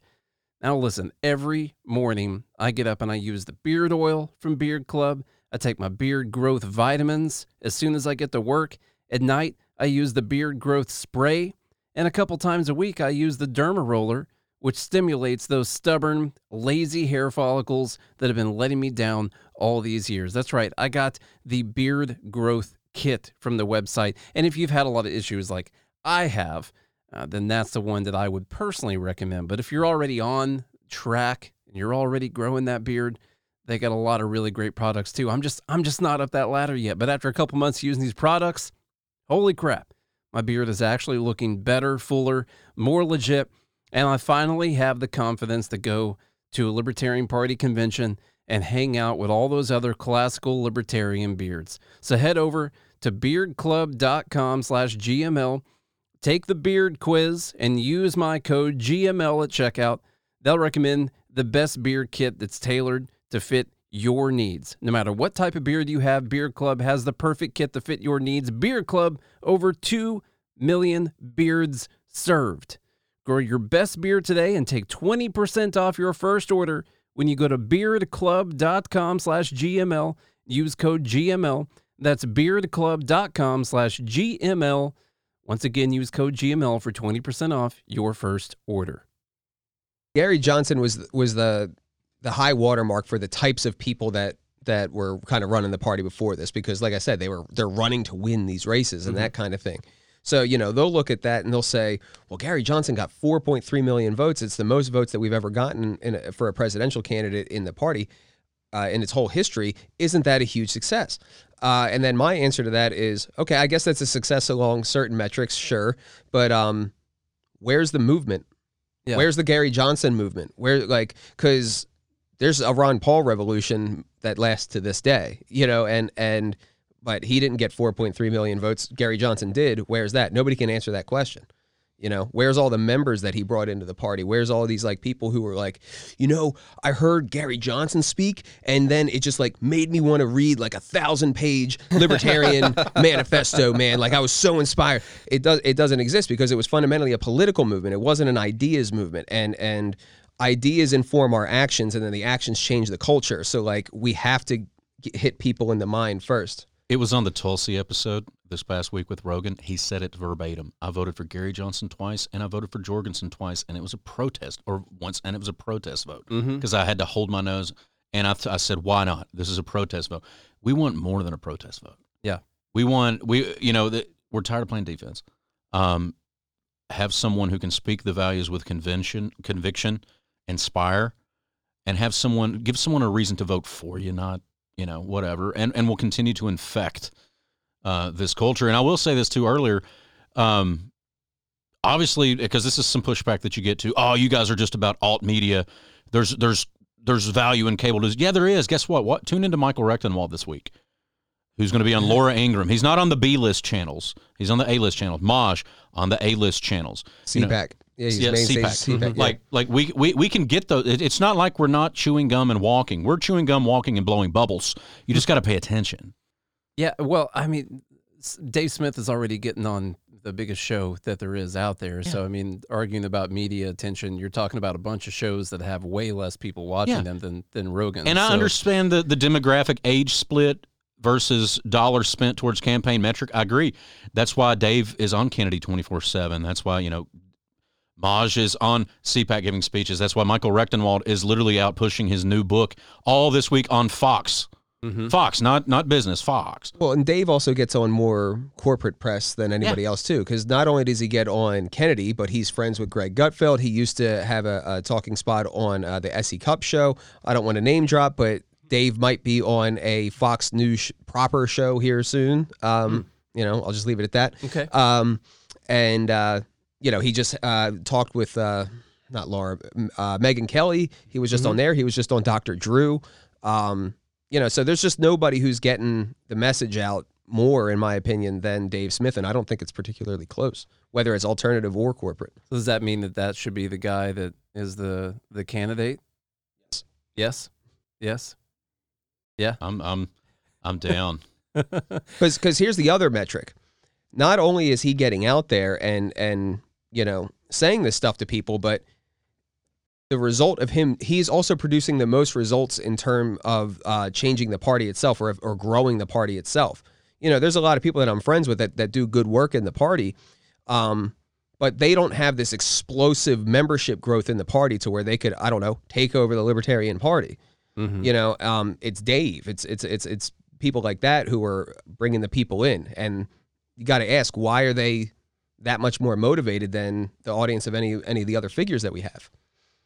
Now, listen, every morning I get up and I use the beard oil from Beard Club. I take my beard growth vitamins as soon as I get to work. At night, I use the beard growth spray. And a couple times a week, I use the Derma Roller, which stimulates those stubborn, lazy hair follicles that have been letting me down all these years. That's right, I got the beard growth kit from the website. And if you've had a lot of issues like I have, uh, then that's the one that I would personally recommend. But if you're already on track and you're already growing that beard, they got a lot of really great products too. I'm just I'm just not up that ladder yet. But after a couple months using these products, holy crap, my beard is actually looking better, fuller, more legit, and I finally have the confidence to go to a Libertarian Party convention and hang out with all those other classical libertarian beards. So head over to beardclub.com slash GML, take the beard quiz, and use my code GML at checkout. They'll recommend the best beard kit that's tailored to fit your needs. No matter what type of beard you have, Beard Club has the perfect kit to fit your needs. Beard Club, over 2 million beards served. Grow your best beard today and take 20% off your first order when you go to beardclub.com slash GML. Use code GML. That's beardclub.com slash GML. Once again, use code GML for 20% off your first order. Gary Johnson was was the the high watermark for the types of people that that were kind of running the party before this because like I said they were they're running to win these races and that mm-hmm. kind of thing. So, you know, they'll look at that and they'll say, well, Gary Johnson got 4.3 million votes. It's the most votes that we've ever gotten in a, for a presidential candidate in the party uh, in its whole history. Isn't that a huge success? Uh, and then my answer to that is, okay, I guess that's a success along certain metrics, sure. But um, where's the movement? Yeah. Where's the Gary Johnson movement? Where, like, because there's a Ron Paul revolution that lasts to this day, you know, and, and, but he didn't get 4.3 million votes. Gary Johnson did. Where's that? Nobody can answer that question. You know, where's all the members that he brought into the party? Where's all these like people who were like, you know, I heard Gary Johnson speak, and then it just like made me want to read like a thousand page libertarian <laughs> manifesto, man. Like I was so inspired. It does it doesn't exist because it was fundamentally a political movement. It wasn't an ideas movement. And and ideas inform our actions and then the actions change the culture. So like we have to get, hit people in the mind first. It was on the Tulsi episode this past week with Rogan. He said it verbatim. I voted for Gary Johnson twice, and I voted for Jorgensen twice, and it was a protest, or once, and it was a protest vote because I had to hold my nose. And I, I said, why not? This is a protest vote. We want more than a protest vote. Yeah. We want we you know that we're tired of playing defense. Um, have someone who can speak the values with convention, conviction, inspire, and have someone give someone a reason to vote for you, not you know whatever, and and will continue to infect uh, this culture. And I will say this too earlier. Um, obviously, because this is some pushback that you get to. Oh, you guys are just about alt media. There's there's there's value in cable news. Yeah, there is. Guess what? What tune into Michael Rectenwald this week? Who's going to be on Laura Ingraham? He's not on the B list channels. He's on the A list channels. Maj on the A list channels. You know, CPAC. yeah, he's yeah, CPAC. CPAC. yeah. Like like we, we we can get those. It, it's not like we're not chewing gum and walking. We're chewing gum, walking, and blowing bubbles. You just got to pay attention. Yeah, well, I mean, Dave Smith is already getting on the biggest show that there is out there. So, I mean, arguing about media attention, you're talking about a bunch of shows that have way less people watching Yeah. them than than Rogan. And I understand the, the demographic age split versus dollars spent towards campaign metric. I agree. That's why Dave is on Kennedy 24 7. That's why, you know, Maj is on CPAC giving speeches. That's why Michael Rectenwald is literally out pushing his new book all this week on Fox. Mhm. Fox, not not business, Fox. Well, and Dave also gets on more corporate press than anybody else too, because not only does he get on Kennedy, but he's friends with Greg Gutfeld. He used to have a, a talking spot on uh, the S.E. Cupp show. I don't want to name drop, but Dave might be on a Fox News sh- proper show here soon. Um, You know, I'll just leave it at that. Okay. Um, and uh, you know, he just uh, talked with uh, not Laura, uh, Megyn Kelly. He was just on there. He was just on Dr. Drew. Um, you know, so there's just nobody who's getting the message out more, in my opinion, than Dave Smith, and I don't think it's particularly close, whether it's alternative or corporate. So does that mean that that should be the guy that is the the candidate? Yes. Yes. Yes. Yeah. I'm I'm I'm down. <laughs> Because because here's the other metric. Not only is he getting out there and and you know saying this stuff to people, but the result of him, he's also producing the most results in term of uh, changing the party itself or or growing the party itself. You know, there's a lot of people that I'm friends with that that do good work in the party, um, but they don't have this explosive membership growth in the party to where they could I don't know take over the Libertarian Party. Mhm. You know, um, it's Dave. It's it's it's it's people like that who are bringing the people in, and you got to ask why are they that much more motivated than the audience of any any of the other figures that we have.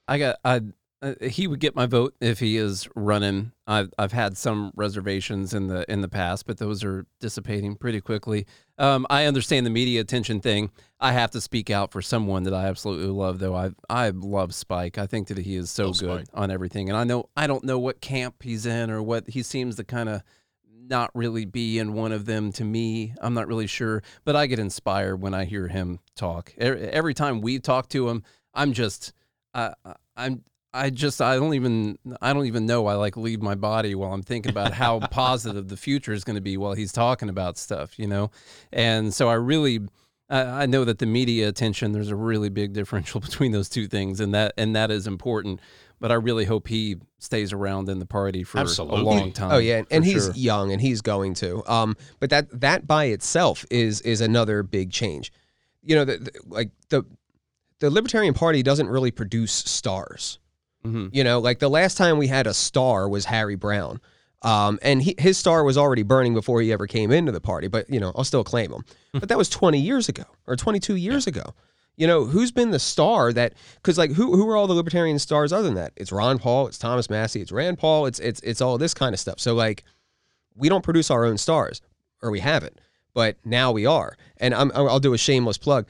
I got I uh, he would get my vote if he is running. I've I've had some reservations in the in the past, but those are dissipating pretty quickly. Um, I understand the media attention thing. I have to speak out for someone that I absolutely love, though. I I love Spike. I think that he is so Love good Spike. on everything, and I know I don't know what camp he's in or what he seems to kind of not really be in one of them to me. I'm not really sure, but I get inspired when I hear him talk. Every time we talk to him, I'm just, I, I'm, I just, I don't even, I don't even know. I like leave my body while I'm thinking about how <laughs> positive the future is going to be while he's talking about stuff, you know? And so I really, I I know that the media attention, there's a really big differential <laughs> between those two things, and that, and that is important. But I really hope he stays around in the party for Absolutely. a long time. Oh yeah, and, and he's sure. young and he's going to. Um, but that that by itself is is another big change. You know, the, the, like the the Libertarian Party doesn't really produce stars. Mhm. You know, like the last time we had a star was Harry Browne. Um, and he, his star was already burning before he ever came into the party, but you know, I'll still claim him. but that was 20 years ago or 22 years ago. You know, who's been the star that cuz like who who are all the libertarian stars other than that? It's Ron Paul, it's Thomas Massie, it's Rand Paul, it's it's it's all this kind of stuff. So like we don't produce our own stars or we haven't, but now we are. And I'm I'll do a shameless plug.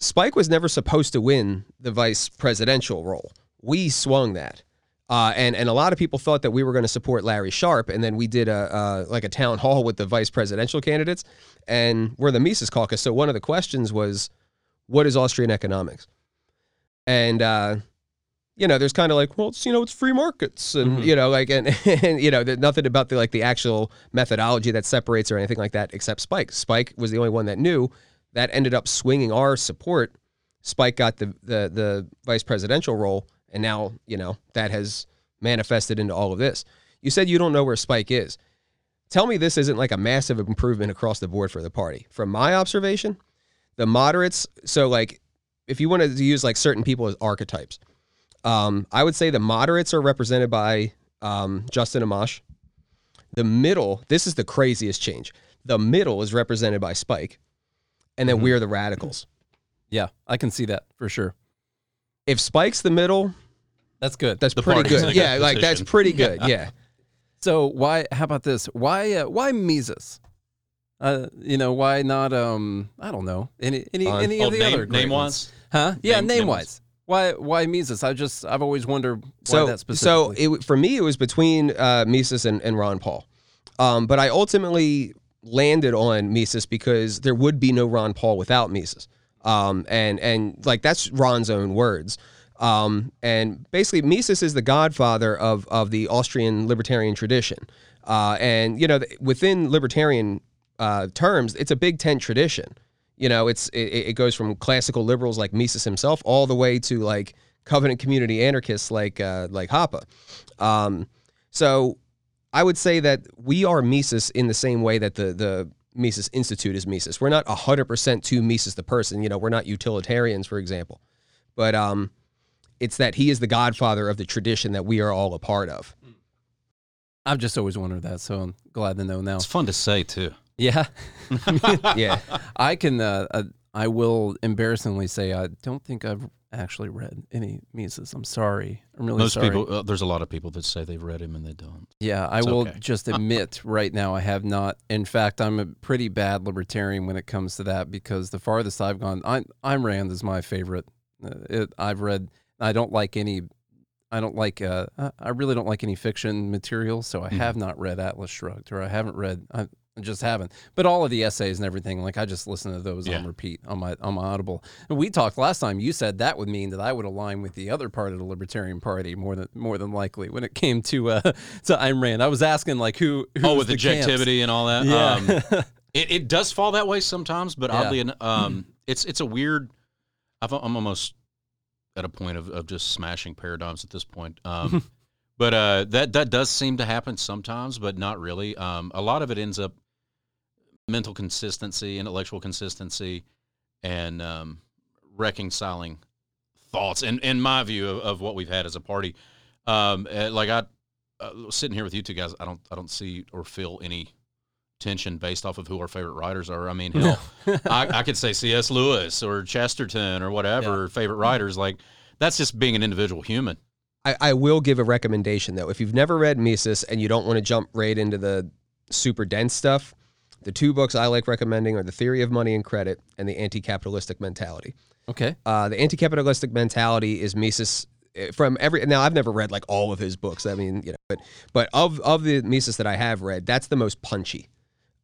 Spike was never supposed to win the vice presidential role. We swung that. Uh, and and a lot of people thought that we were going to support Larry Sharpe, and then we did a uh, like a town hall with the vice presidential candidates, and we're the Mises Caucus. So one of the questions was, "What is Austrian economics?" And uh, you know, there's kind of like, well, it's you know, it's free markets, and Mhm. you know, like, and, <laughs> and you know, there's nothing about the like the actual methodology that separates or anything like that, except Spike. Spike was the only one that knew. That ended up swinging our support. Spike got the the the vice presidential role, and now you know that has manifested into all of this. You said you don't know where Spike is. Tell me this isn't like a massive improvement across the board for the party. From my observation, the moderates. So like, if you wanted to use like certain people as archetypes, um, I would say the moderates are represented by um, Justin Amash. The middle, this is the craziest change. The middle is represented by Spike, and then Mhm. we're the radicals. Yeah, I can see that for sure. If Spike's the middle, That's good. that's The pretty party's good. <laughs> Yeah, good like that's pretty good. <laughs> Yeah. So why? How about this? Why? Uh, why Mises? Uh, you know, why not? Um, I don't know. Any any Uh, any Oh, of the name- other great name ones? wise? Huh? Yeah, Name- name, name wise. Why? Why Mises? I just I've always wondered why so that so it, for me it was between uh, Mises and, and Ron Paul, um, but I ultimately landed on Mises because there would be no Ron Paul without Mises, um, and and like that's Ron's own words. Um, and basically, Mises is the godfather of of the Austrian libertarian tradition, uh, and you know within libertarian uh, terms, it's a Big Tent tradition. You know, it's it, it goes from classical liberals like Mises himself all the way to like covenant community anarchists like uh, like Hoppe. Um, so I would say that we are Mises in the same way that the the Mises Institute is Mises. We're not hundred percent to Mises the person. You know, we're not utilitarians, for example, but um, it's that he is the godfather of the tradition that we are all a part of. I've just always wondered that, so I'm glad to know now. It's fun to say too. Yeah, <laughs> <laughs> Yeah. I can. Uh, uh, I will embarrassingly say I don't think I've actually read any Mises. I'm sorry. I'm really Most sorry. people, uh, there's a lot of people that say they've read him and they don't. Yeah, I It's will okay. just <laughs> admit right now I have not. In fact, I'm a pretty bad libertarian when it comes to that because the farthest I've gone, I, Ayn Rand is my favorite. Uh, it, I've read. I don't like any. I don't like. Uh, I- really don't like any fiction material, so I Mhm. have not read Atlas Shrugged, or I haven't read. I, I just haven't. But all of the essays and everything, like I just listen to those on repeat on my on my Audible. And we talked last time. You said that would mean that I would align with the other part of the Libertarian Party more than more than likely when it came to uh <laughs> to Ayn Rand. I was asking like who, who oh, with the camps? objectivity and all that. Yeah. Um, it, it does fall that way sometimes, but Yeah. oddly, en- um, it's it's a weird. I've, I'm almost at a point of, of just smashing paradigms at this point. Um, <laughs> but uh, that that does seem to happen sometimes, but not really. Um, a lot of it ends up mental consistency, intellectual consistency, and um, reconciling thoughts. And in my view of, of what we've had as a party, um, uh, like I uh, sitting here with you two guys, I don't I don't see or feel any tension based off of who our favorite writers are. I mean, hell, <laughs> I, I could say C.S. Lewis or Chesterton or whatever favorite writers. Like that's just being an individual human. I, I will give a recommendation though. If you've never read Mises and you don't want to jump right into the super dense stuff, the two books I like recommending are The Theory of Money and Credit and The Anti-Capitalistic Mentality. Okay. Uh, the anti-capitalistic mentality is Mises eh, from every now I've never read like all of his books. I mean, you know, but but of of the Mises that I have read, that's the most punchy.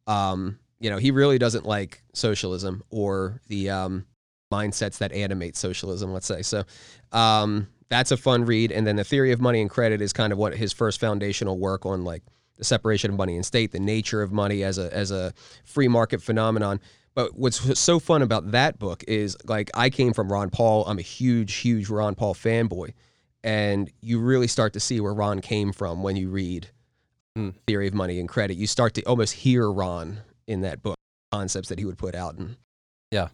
Um, you know, he really doesn't like socialism or the um, mindsets that animate socialism, let's say. So um, that's a fun read. And then the theory of money and credit is kind of what his first foundational work on like the separation of money and state, the nature of money as a as a free market phenomenon. But what's so fun about that book is like I came from Ron Paul. I'm a huge, huge Ron Paul fanboy. And you really start to see where Ron came from when you read Hmm. Theory of Money and Credit. You start to almost hear Ron in that book, concepts that he would put out. And yeah,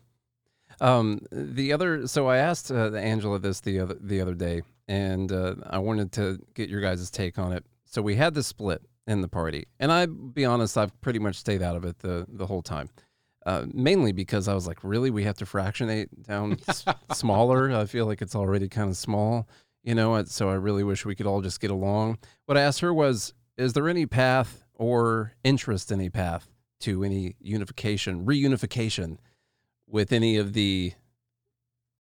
Um, the other, so I asked uh, Angela this the other the other day, and uh, I wanted to get your guys' take on it. So we had the split in the party, and I be honest, I've pretty much stayed out of it the the whole time. Uh, mainly because I was like, really, we have to fractionate down <laughs> s- smaller. I feel like it's already kind of small, you know. So I really wish we could all just get along. What I asked her was, is there any path or interest in a path to any unification, reunification? with any of the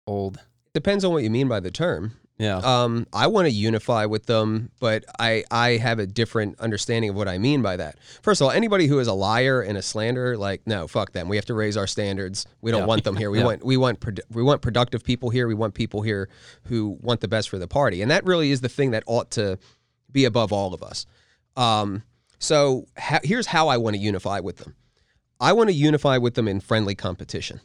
old depends on what you mean by the term. Yeah Um, I want to unify with them, but I, I have a different understanding of what I mean by that. First of all, anybody who is a liar and a slanderer, like no, fuck them. We have to raise our standards. We don't Yeah. want them here. We Yeah. want we want produ- we want productive people here. We want people here who want the best for the party, and that really is the thing that ought to be above all of us. Um, so ha- here's how I want to unify with them. I want to unify with them in friendly competition.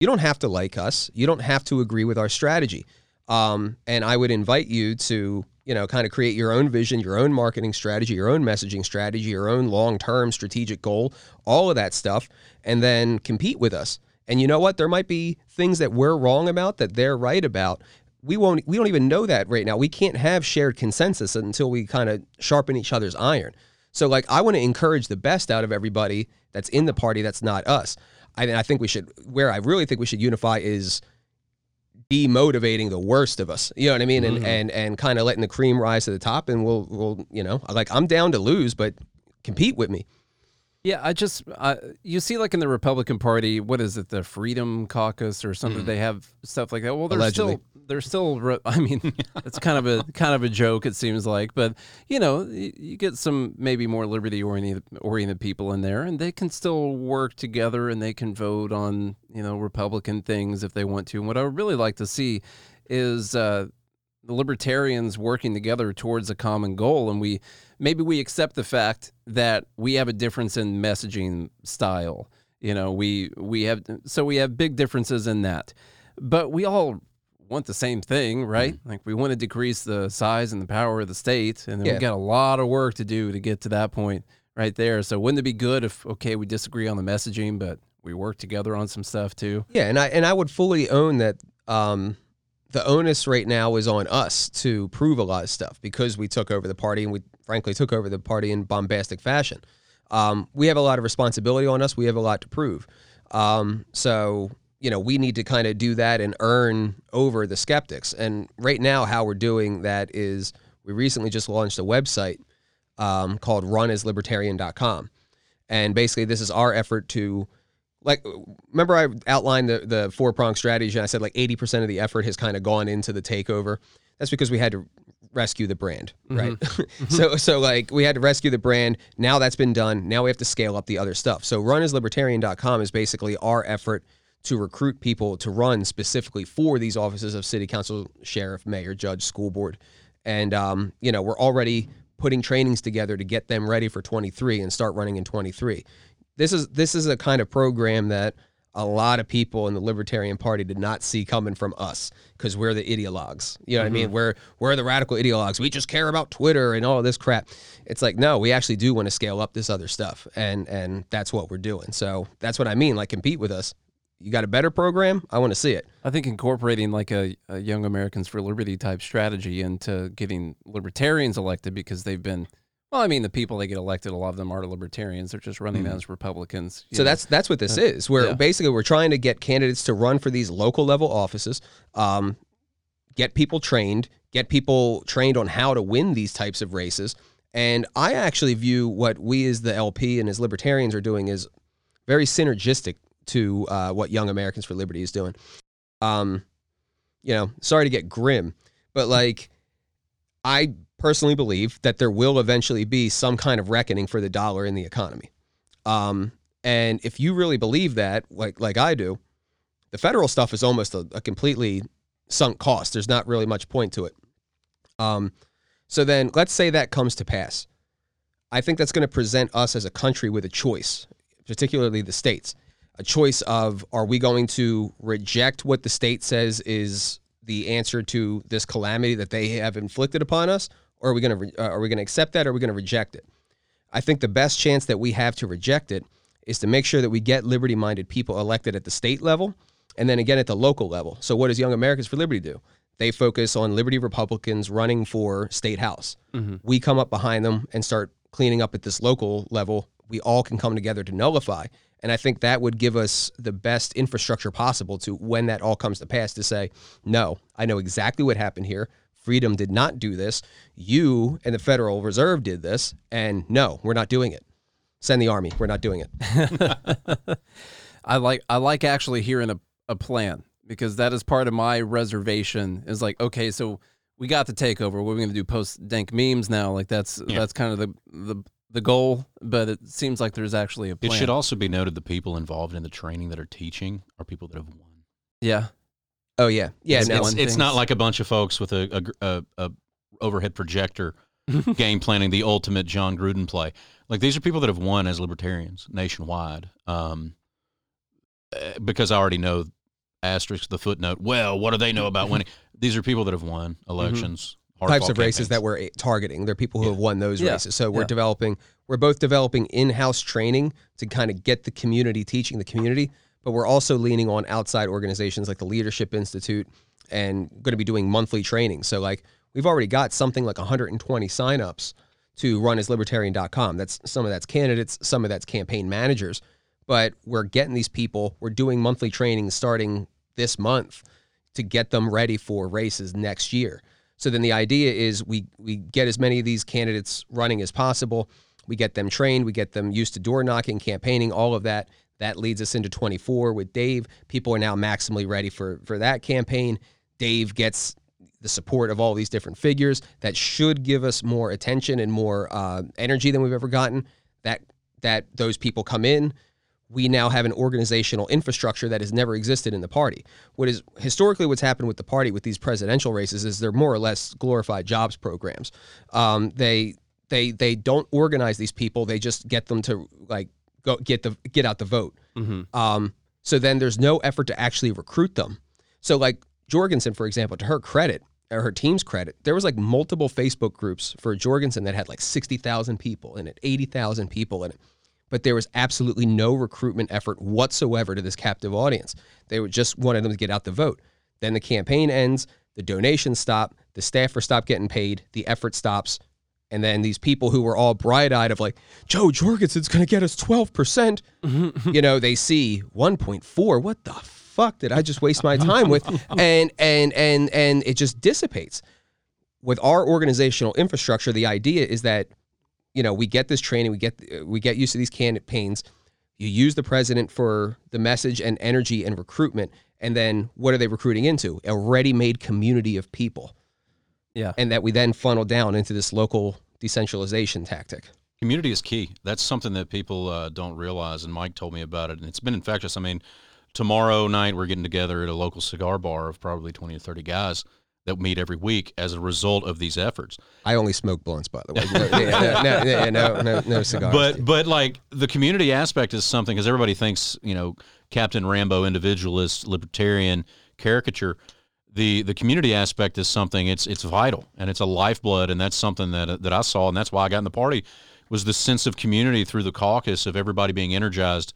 You don't have to like us. You don't have to agree with our strategy. Um, and I would invite you to, you know, kind of create your own vision, your own marketing strategy, your own messaging strategy, your own long-term strategic goal, all of that stuff, and then compete with us. And you know what? There might be things that we're wrong about that they're right about. We won't. We don't even know that right now. We can't have shared consensus until we kind of sharpen each other's iron. So, like, I want to encourage the best out of everybody that's in the party that's not us. I, I think we should. Where I really think we should unify is demotivating the worst of us. You know what I mean? And mm-hmm. and and kind of letting the cream rise to the top. And we'll we'll you know like I'm down to lose, but compete with me. Yeah i just uh, you see like in the republican party what is it the freedom caucus or something? They have stuff like that. Well they're Allegedly. still they're still re- <laughs> i mean it's kind of a kind of a joke it seems like. But you know y- you get some maybe more liberty oriented oriented people in there and they can still work together and they can vote on you know republican things if they want to. And what i would really like to see is uh the libertarians working together towards a common goal. And we maybe we accept the fact that we have a difference in messaging style you know we we have so we have big differences in that but we all want the same thing right like we want to decrease the size and the power of the state and Yeah. we got a lot of work to do to get to that point right there so wouldn't it be good if okay we disagree on the messaging but we work together on some stuff too Yeah, and I and I would fully own that. Um, the onus right now is on us to prove a lot of stuff because we took over the party and we frankly took over the party in bombastic fashion. Um, we have a lot of responsibility on us. We have a lot to prove. Um, so you know we need to kind of do that and earn over the skeptics. And right now, how we're doing that is we recently just launched a website um, called runaslibertarian.com. And basically, this is our effort to like remember I outlined the the four prong strategy and I said like 80% of the effort has kind of gone into the takeover. That's because we had to rescue the brand, right? <laughs> so so like we had to rescue the brand. Now that's been done. Now we have to scale up the other stuff. So runaslibertarian.com is basically our effort to recruit people to run specifically for these offices of city council, sheriff, mayor, judge, school board. And um, you know, we're already putting trainings together to get them ready for 23 and start running in 23 this is this is a kind of program that a lot of people in the Libertarian Party did not see coming from us because we're the ideologues. You know what I mean? Mm-hmm. We're we're the radical ideologues. We just care about Twitter and all this crap. It's like no, we actually do want to scale up this other stuff, and and that's what we're doing. So that's what I mean. Like compete with us. You got a better program? I want to see it. I think incorporating like a, a Young Americans for Liberty type strategy into getting libertarians elected because they've been Well, I mean, the people that get elected, a lot of them are libertarians. They're just running as Republicans. So know. that's that's what this is. We're yeah. basically we're trying to get candidates to run for these local level offices, um, get people trained, get people trained on how to win these types of races. And I actually view what we as the LP and as libertarians are doing is very synergistic to uh, what Young Americans for Liberty is doing. Um, you know, sorry to get grim, but like I personally believe that there will eventually be some kind of reckoning for the dollar in the economy. Um, and if you really believe that, like like I do, the federal stuff is almost a, a completely sunk cost. There's not really much point to it. Um, so then let's say that comes to pass. I think that's going to present us as a country with a choice, particularly the states, a choice of are we going to reject what the state says is the answer to this calamity that they have inflicted upon us, or are we going to re- uh, are we going to accept that, or are we going to reject it? I think the best chance that we have to reject it is to make sure that we get liberty minded people elected at the state level and then again at the local level. So, what does Young Americans for Liberty do? They focus on Liberty Republicans running for state house. We come up behind them and start cleaning up at this local level. We all can come together to nullify. And I think that would give us the best infrastructure possible to when that all comes to pass to say, no, I know exactly what happened here. Freedom did not do this. You and the Federal Reserve did this. And no, we're not doing it. Send the army. We're not doing it. <laughs> I like I like actually hearing a, a plan because that is part of my reservation. Is like okay, so we got the takeover. What are we going to do? Post dank memes now? Like that's Yeah. that's kind of the the the goal. But it seems like there's actually a It should also be noted the people involved in the training that are teaching are people that have won. yeah. Oh, yeah. Yeah. It's- one it's, it's not like a bunch of folks with a, a a, a overhead projector <laughs> game planning the ultimate Jon Gruden play. Like these are people that have won as libertarians nationwide. Um, eh, because I already know asterisk the footnote. Well, what do they know about <laughs> winning? These are people that have won elections. Mm-hmm. types of races that we're targeting. They're people who Yeah. have won those Yeah. races. So we're Yeah. developing, we're both developing in-house training to kind of get the community teaching the community, but we're also leaning on outside organizations like the Leadership Institute and going to be doing monthly training. So like we've already got something like 120 signups to run as libertarian.com. That's some of that's candidates, some of that's campaign managers, but we're getting these people, we're doing monthly training starting this month to get them ready for races next year. So then the idea is we we get as many of these candidates running as possible. We get them trained, we get them used to door knocking, campaigning, all of that. That leads us into 24 with Dave. People are now maximally ready for for that campaign. Dave gets the support of all these different figures that should give us more attention and more uh, energy than we've ever gotten. That that those people come in, we now have an organizational infrastructure that has never existed in the party. What is historically what's happened with the party with these presidential races is they're more or less glorified jobs programs. Um, they they they don't organize these people. They just get them to like go get the get out the vote. Um, so then there's no effort to actually recruit them. So like Jorgensen, for example, to her credit or her team's credit, there was like multiple Facebook groups for Jorgensen that had like sixty thousand people in it, eighty thousand people in it but there was absolutely no recruitment effort whatsoever to this captive audience. They would just wanted them to get out the vote. Then the campaign ends, the donations stop, the staffers stop getting paid, the effort stops, and then these people who were all bright-eyed of like, Jo Jorgensen's going to get us 12%, <laughs> you know, they see 1.4. What the fuck did I just waste my time with? And and and and it just dissipates. With our organizational infrastructure, the idea is that you know, we get this training, we get we get used to these campaigns. You use the president for the message and energy and recruitment, and then what are they recruiting into? A ready-made community of people, Yeah. and that we then funnel down into this local decentralization tactic. Community is key. That's something that people uh, don't realize, and Mike told me about it, and it's been infectious. I mean, tomorrow night we're getting together at a local cigar bar of probably twenty to thirty guys that meet every week as a result of these efforts. I only smoke blunts, by the way. <laughs> No, yeah, no, no, no, no, no cigars. But but like the community aspect is something because everybody thinks you know Captain Rambo individualist libertarian caricature. The the community aspect is something it's it's vital and it's a lifeblood and that's something that that I saw and that's why I got in the party was the sense of community through the caucus of everybody being energized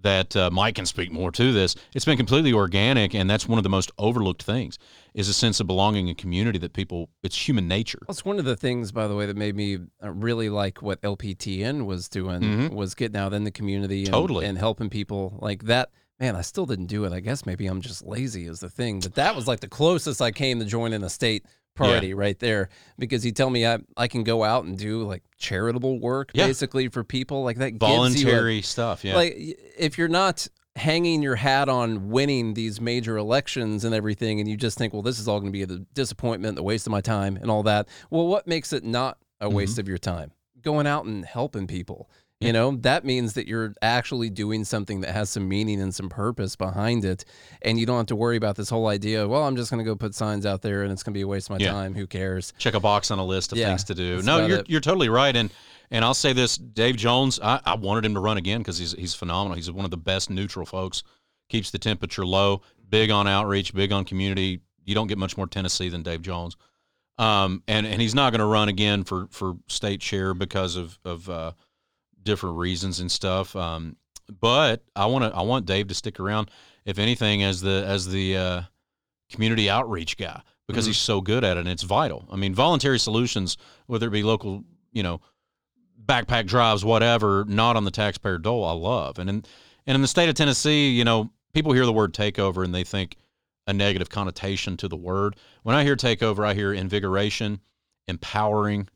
that uh, Mike can speak more to this. It's been completely organic, and that's one of the most overlooked things is a sense of belonging and community that people. It's human nature. That's one of the things, by the way, that made me uh, really like what LPTN was doing Mhm. was getting out in the community and, Totally. and helping people like that. Man, I still didn't do it. I guess maybe I'm just lazy is the thing. But that was like the closest I came to joining a state party right there because you tell me I, I can go out and do like charitable work Yeah. basically for people like that gives you a- Voluntary stuff. Yeah. like if you're not hanging your hat on winning these major elections and everything and you just think well this is all going to be a disappointment the waste of my time and all that well what makes it not a mm-hmm. waste of your time going out and helping people you know that means that you're actually doing something that has some meaning and some purpose behind it and you don't have to worry about this whole idea well i'm just going to go put signs out there and it's going to be a waste of my Yeah. time who cares check a box on a list of Yeah, things to do. No, you're it. you're totally right. And and I'll say this, Dave Jones, I, I wanted him to run again because he's he's phenomenal. He's one of the best neutral folks. Keeps the temperature low, big on outreach, big on community. You don't get much more Tennessee than Dave Jones. Um, and and he's not going to run again for for state chair because of of uh, different reasons and stuff. Um, but I want to I want Dave to stick around, if anything, as the as the uh, community outreach guy because Mhm. he's so good at it and it's vital. I mean, voluntary solutions, whether it be local, you know, backpack drives, whatever, not on the taxpayer dole, I love. And in and in the state of Tennessee, you know, people hear the word takeover and they think a negative connotation to the word. When I hear takeover, I hear invigoration, empowering,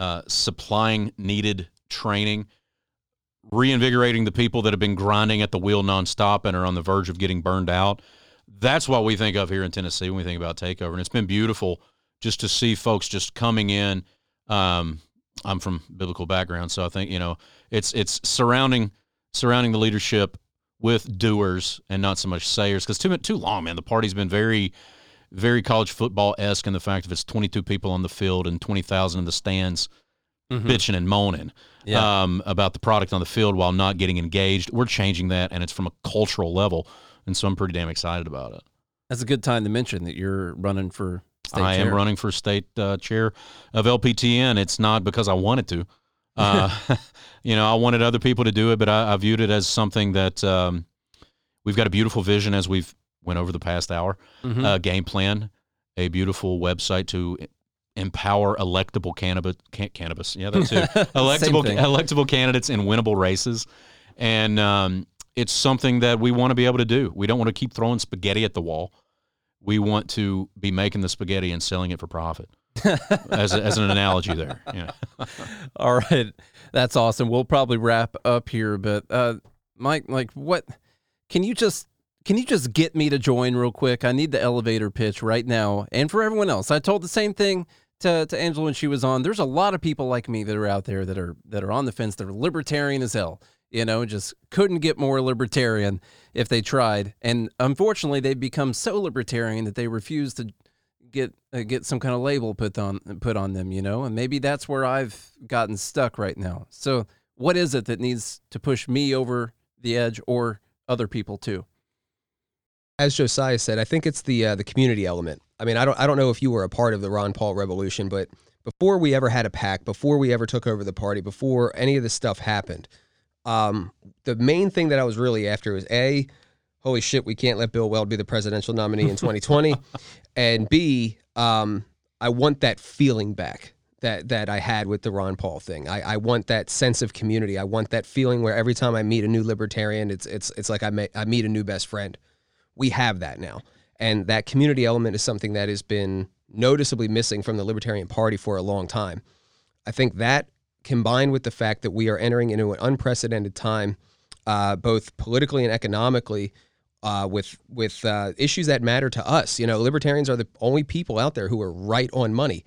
uh, supplying needed training, reinvigorating the people that have been grinding at the wheel nonstop and are on the verge of getting burned out. That's what we think of here in Tennessee when we think about takeover. And it's been beautiful just to see folks just coming in. Um, I'm from biblical background, so I think you know it's it's surrounding surrounding the leadership with doers and not so much sayers. Because too too long, man, the party's been very very college football esque in the fact that it's 22 people on the field and 20,000 in the stands Mhm. bitching and moaning Yeah. um, about the product on the field while not getting engaged. We're changing that, and it's from a cultural level, and so I'm pretty damn excited about it. that's a good time to mention that you're running for state I am chair. running for state uh, chair of LPTN. It's not because I wanted to. <laughs> Uh, <laughs> you know, I wanted other people to do it, but I, I viewed it as something that um, we've got a beautiful vision as we've went over the past hour. Mhm. Uh, game plan, a beautiful website to empower electable cannabis. Can, cannabis, yeah, that too. <laughs> electable electable candidates in winnable races, and um, it's something that we want to be able to do. We don't want to keep throwing spaghetti at the wall. We want to be making the spaghetti and selling it for profit. <laughs> as, a, as an analogy, there. Yeah. <laughs> All right, that's awesome. We'll probably wrap up here, but uh, Mike, like, what can you just can you just get me to join real quick? I need the elevator pitch right now, and for everyone else, I told the same thing to to Angela when she was on. There's a lot of people like me that are out there that are that are on the fence. They're libertarian as hell. You know, just couldn't get more libertarian if they tried, and unfortunately, they've become so libertarian that they refuse to get uh, get some kind of label put on put on them, you know, and maybe that's where I've gotten stuck right now. So, what is it that needs to push me over the edge, or other people too? as Josiah said, I think it's the uh, the community element. I mean, I don't I don't know if you were a part of the Ron Paul revolution, but before we ever had a PAC, before we ever took over the party, before any of this stuff happened, um, the main thing that I was really after was a, holy shit, we can't let Bill Weld be the presidential nominee in 2020, <laughs> and b, um, I want that feeling back that that I had with the Ron Paul thing. I, I want that sense of community. I want that feeling where every time I meet a new libertarian, it's it's it's like I may, I meet a new best friend we have that now. And that community element is something that has been noticeably missing from the Libertarian Party for a long time. I think that combined with the fact that we are entering into an unprecedented time, uh, both politically and economically, uh, with with uh, issues that matter to us. You know, libertarians are the only people out there who are right on money.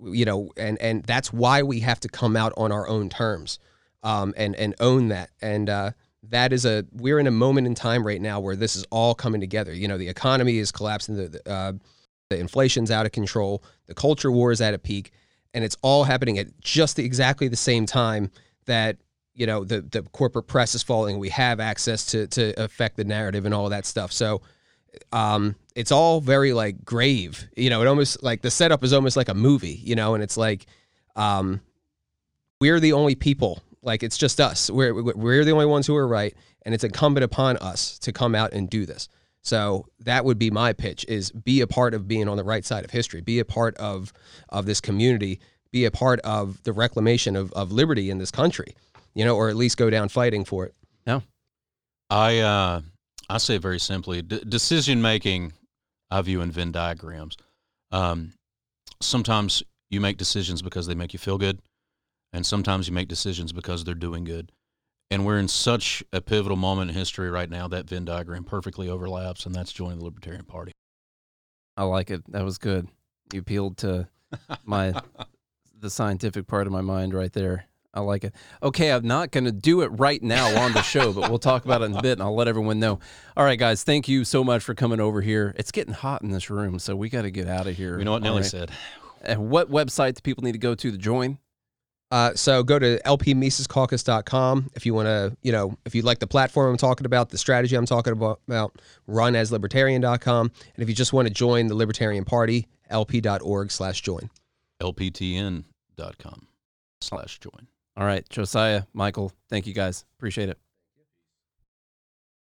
You know, and and that's why we have to come out on our own terms, um, and and own that. And uh, that is a we're in a moment in time right now where this is all coming together. You know, the economy is collapsing, the the, uh, the inflation's out of control, the culture war is at a peak, and it's all happening at just the, exactly the same time that you know the the corporate press is falling. We have access to to affect the narrative and all that stuff. So. Um, it's all very like grave, you know. It almost like the setup is almost like a movie, you know, and it's like, um, we're the only people Like it's just us. We're we're the only ones who are right, and it's incumbent upon us to come out and do this. So that would be my pitch: is be a part of being on the right side of history, be a part of of this community, be a part of the reclamation of, of liberty in this country, you know, or at least go down fighting for it. No, I uh, I say very simply: D- decision making, I view in Venn diagrams. Um, sometimes you make decisions because they make you feel good, and sometimes you make decisions because they're doing good. And we're in such a pivotal moment in history right now that Venn diagram perfectly overlaps, and that's joining the Libertarian Party. I like it. That was good. You appealed to my <laughs> the scientific part of my mind right there. I like it. Okay, I'm not going to do it right now on the show, but we'll talk about it in a bit and I'll let everyone know. All right, guys, thank you so much for coming over here. It's getting hot in this room, so we got to get out of here. You know what Nelly right. said? And what website do people need to go to to join? Uh, so go to lpmisescaucus.com if you want to, you know, if you like the platform I'm talking about, the strategy I'm talking about, about runaslibertarian.com. And if you just want to join the Libertarian Party, lp.org slash join. lptn.com slash join. All right, Josiah, Michael, thank you guys. Appreciate it.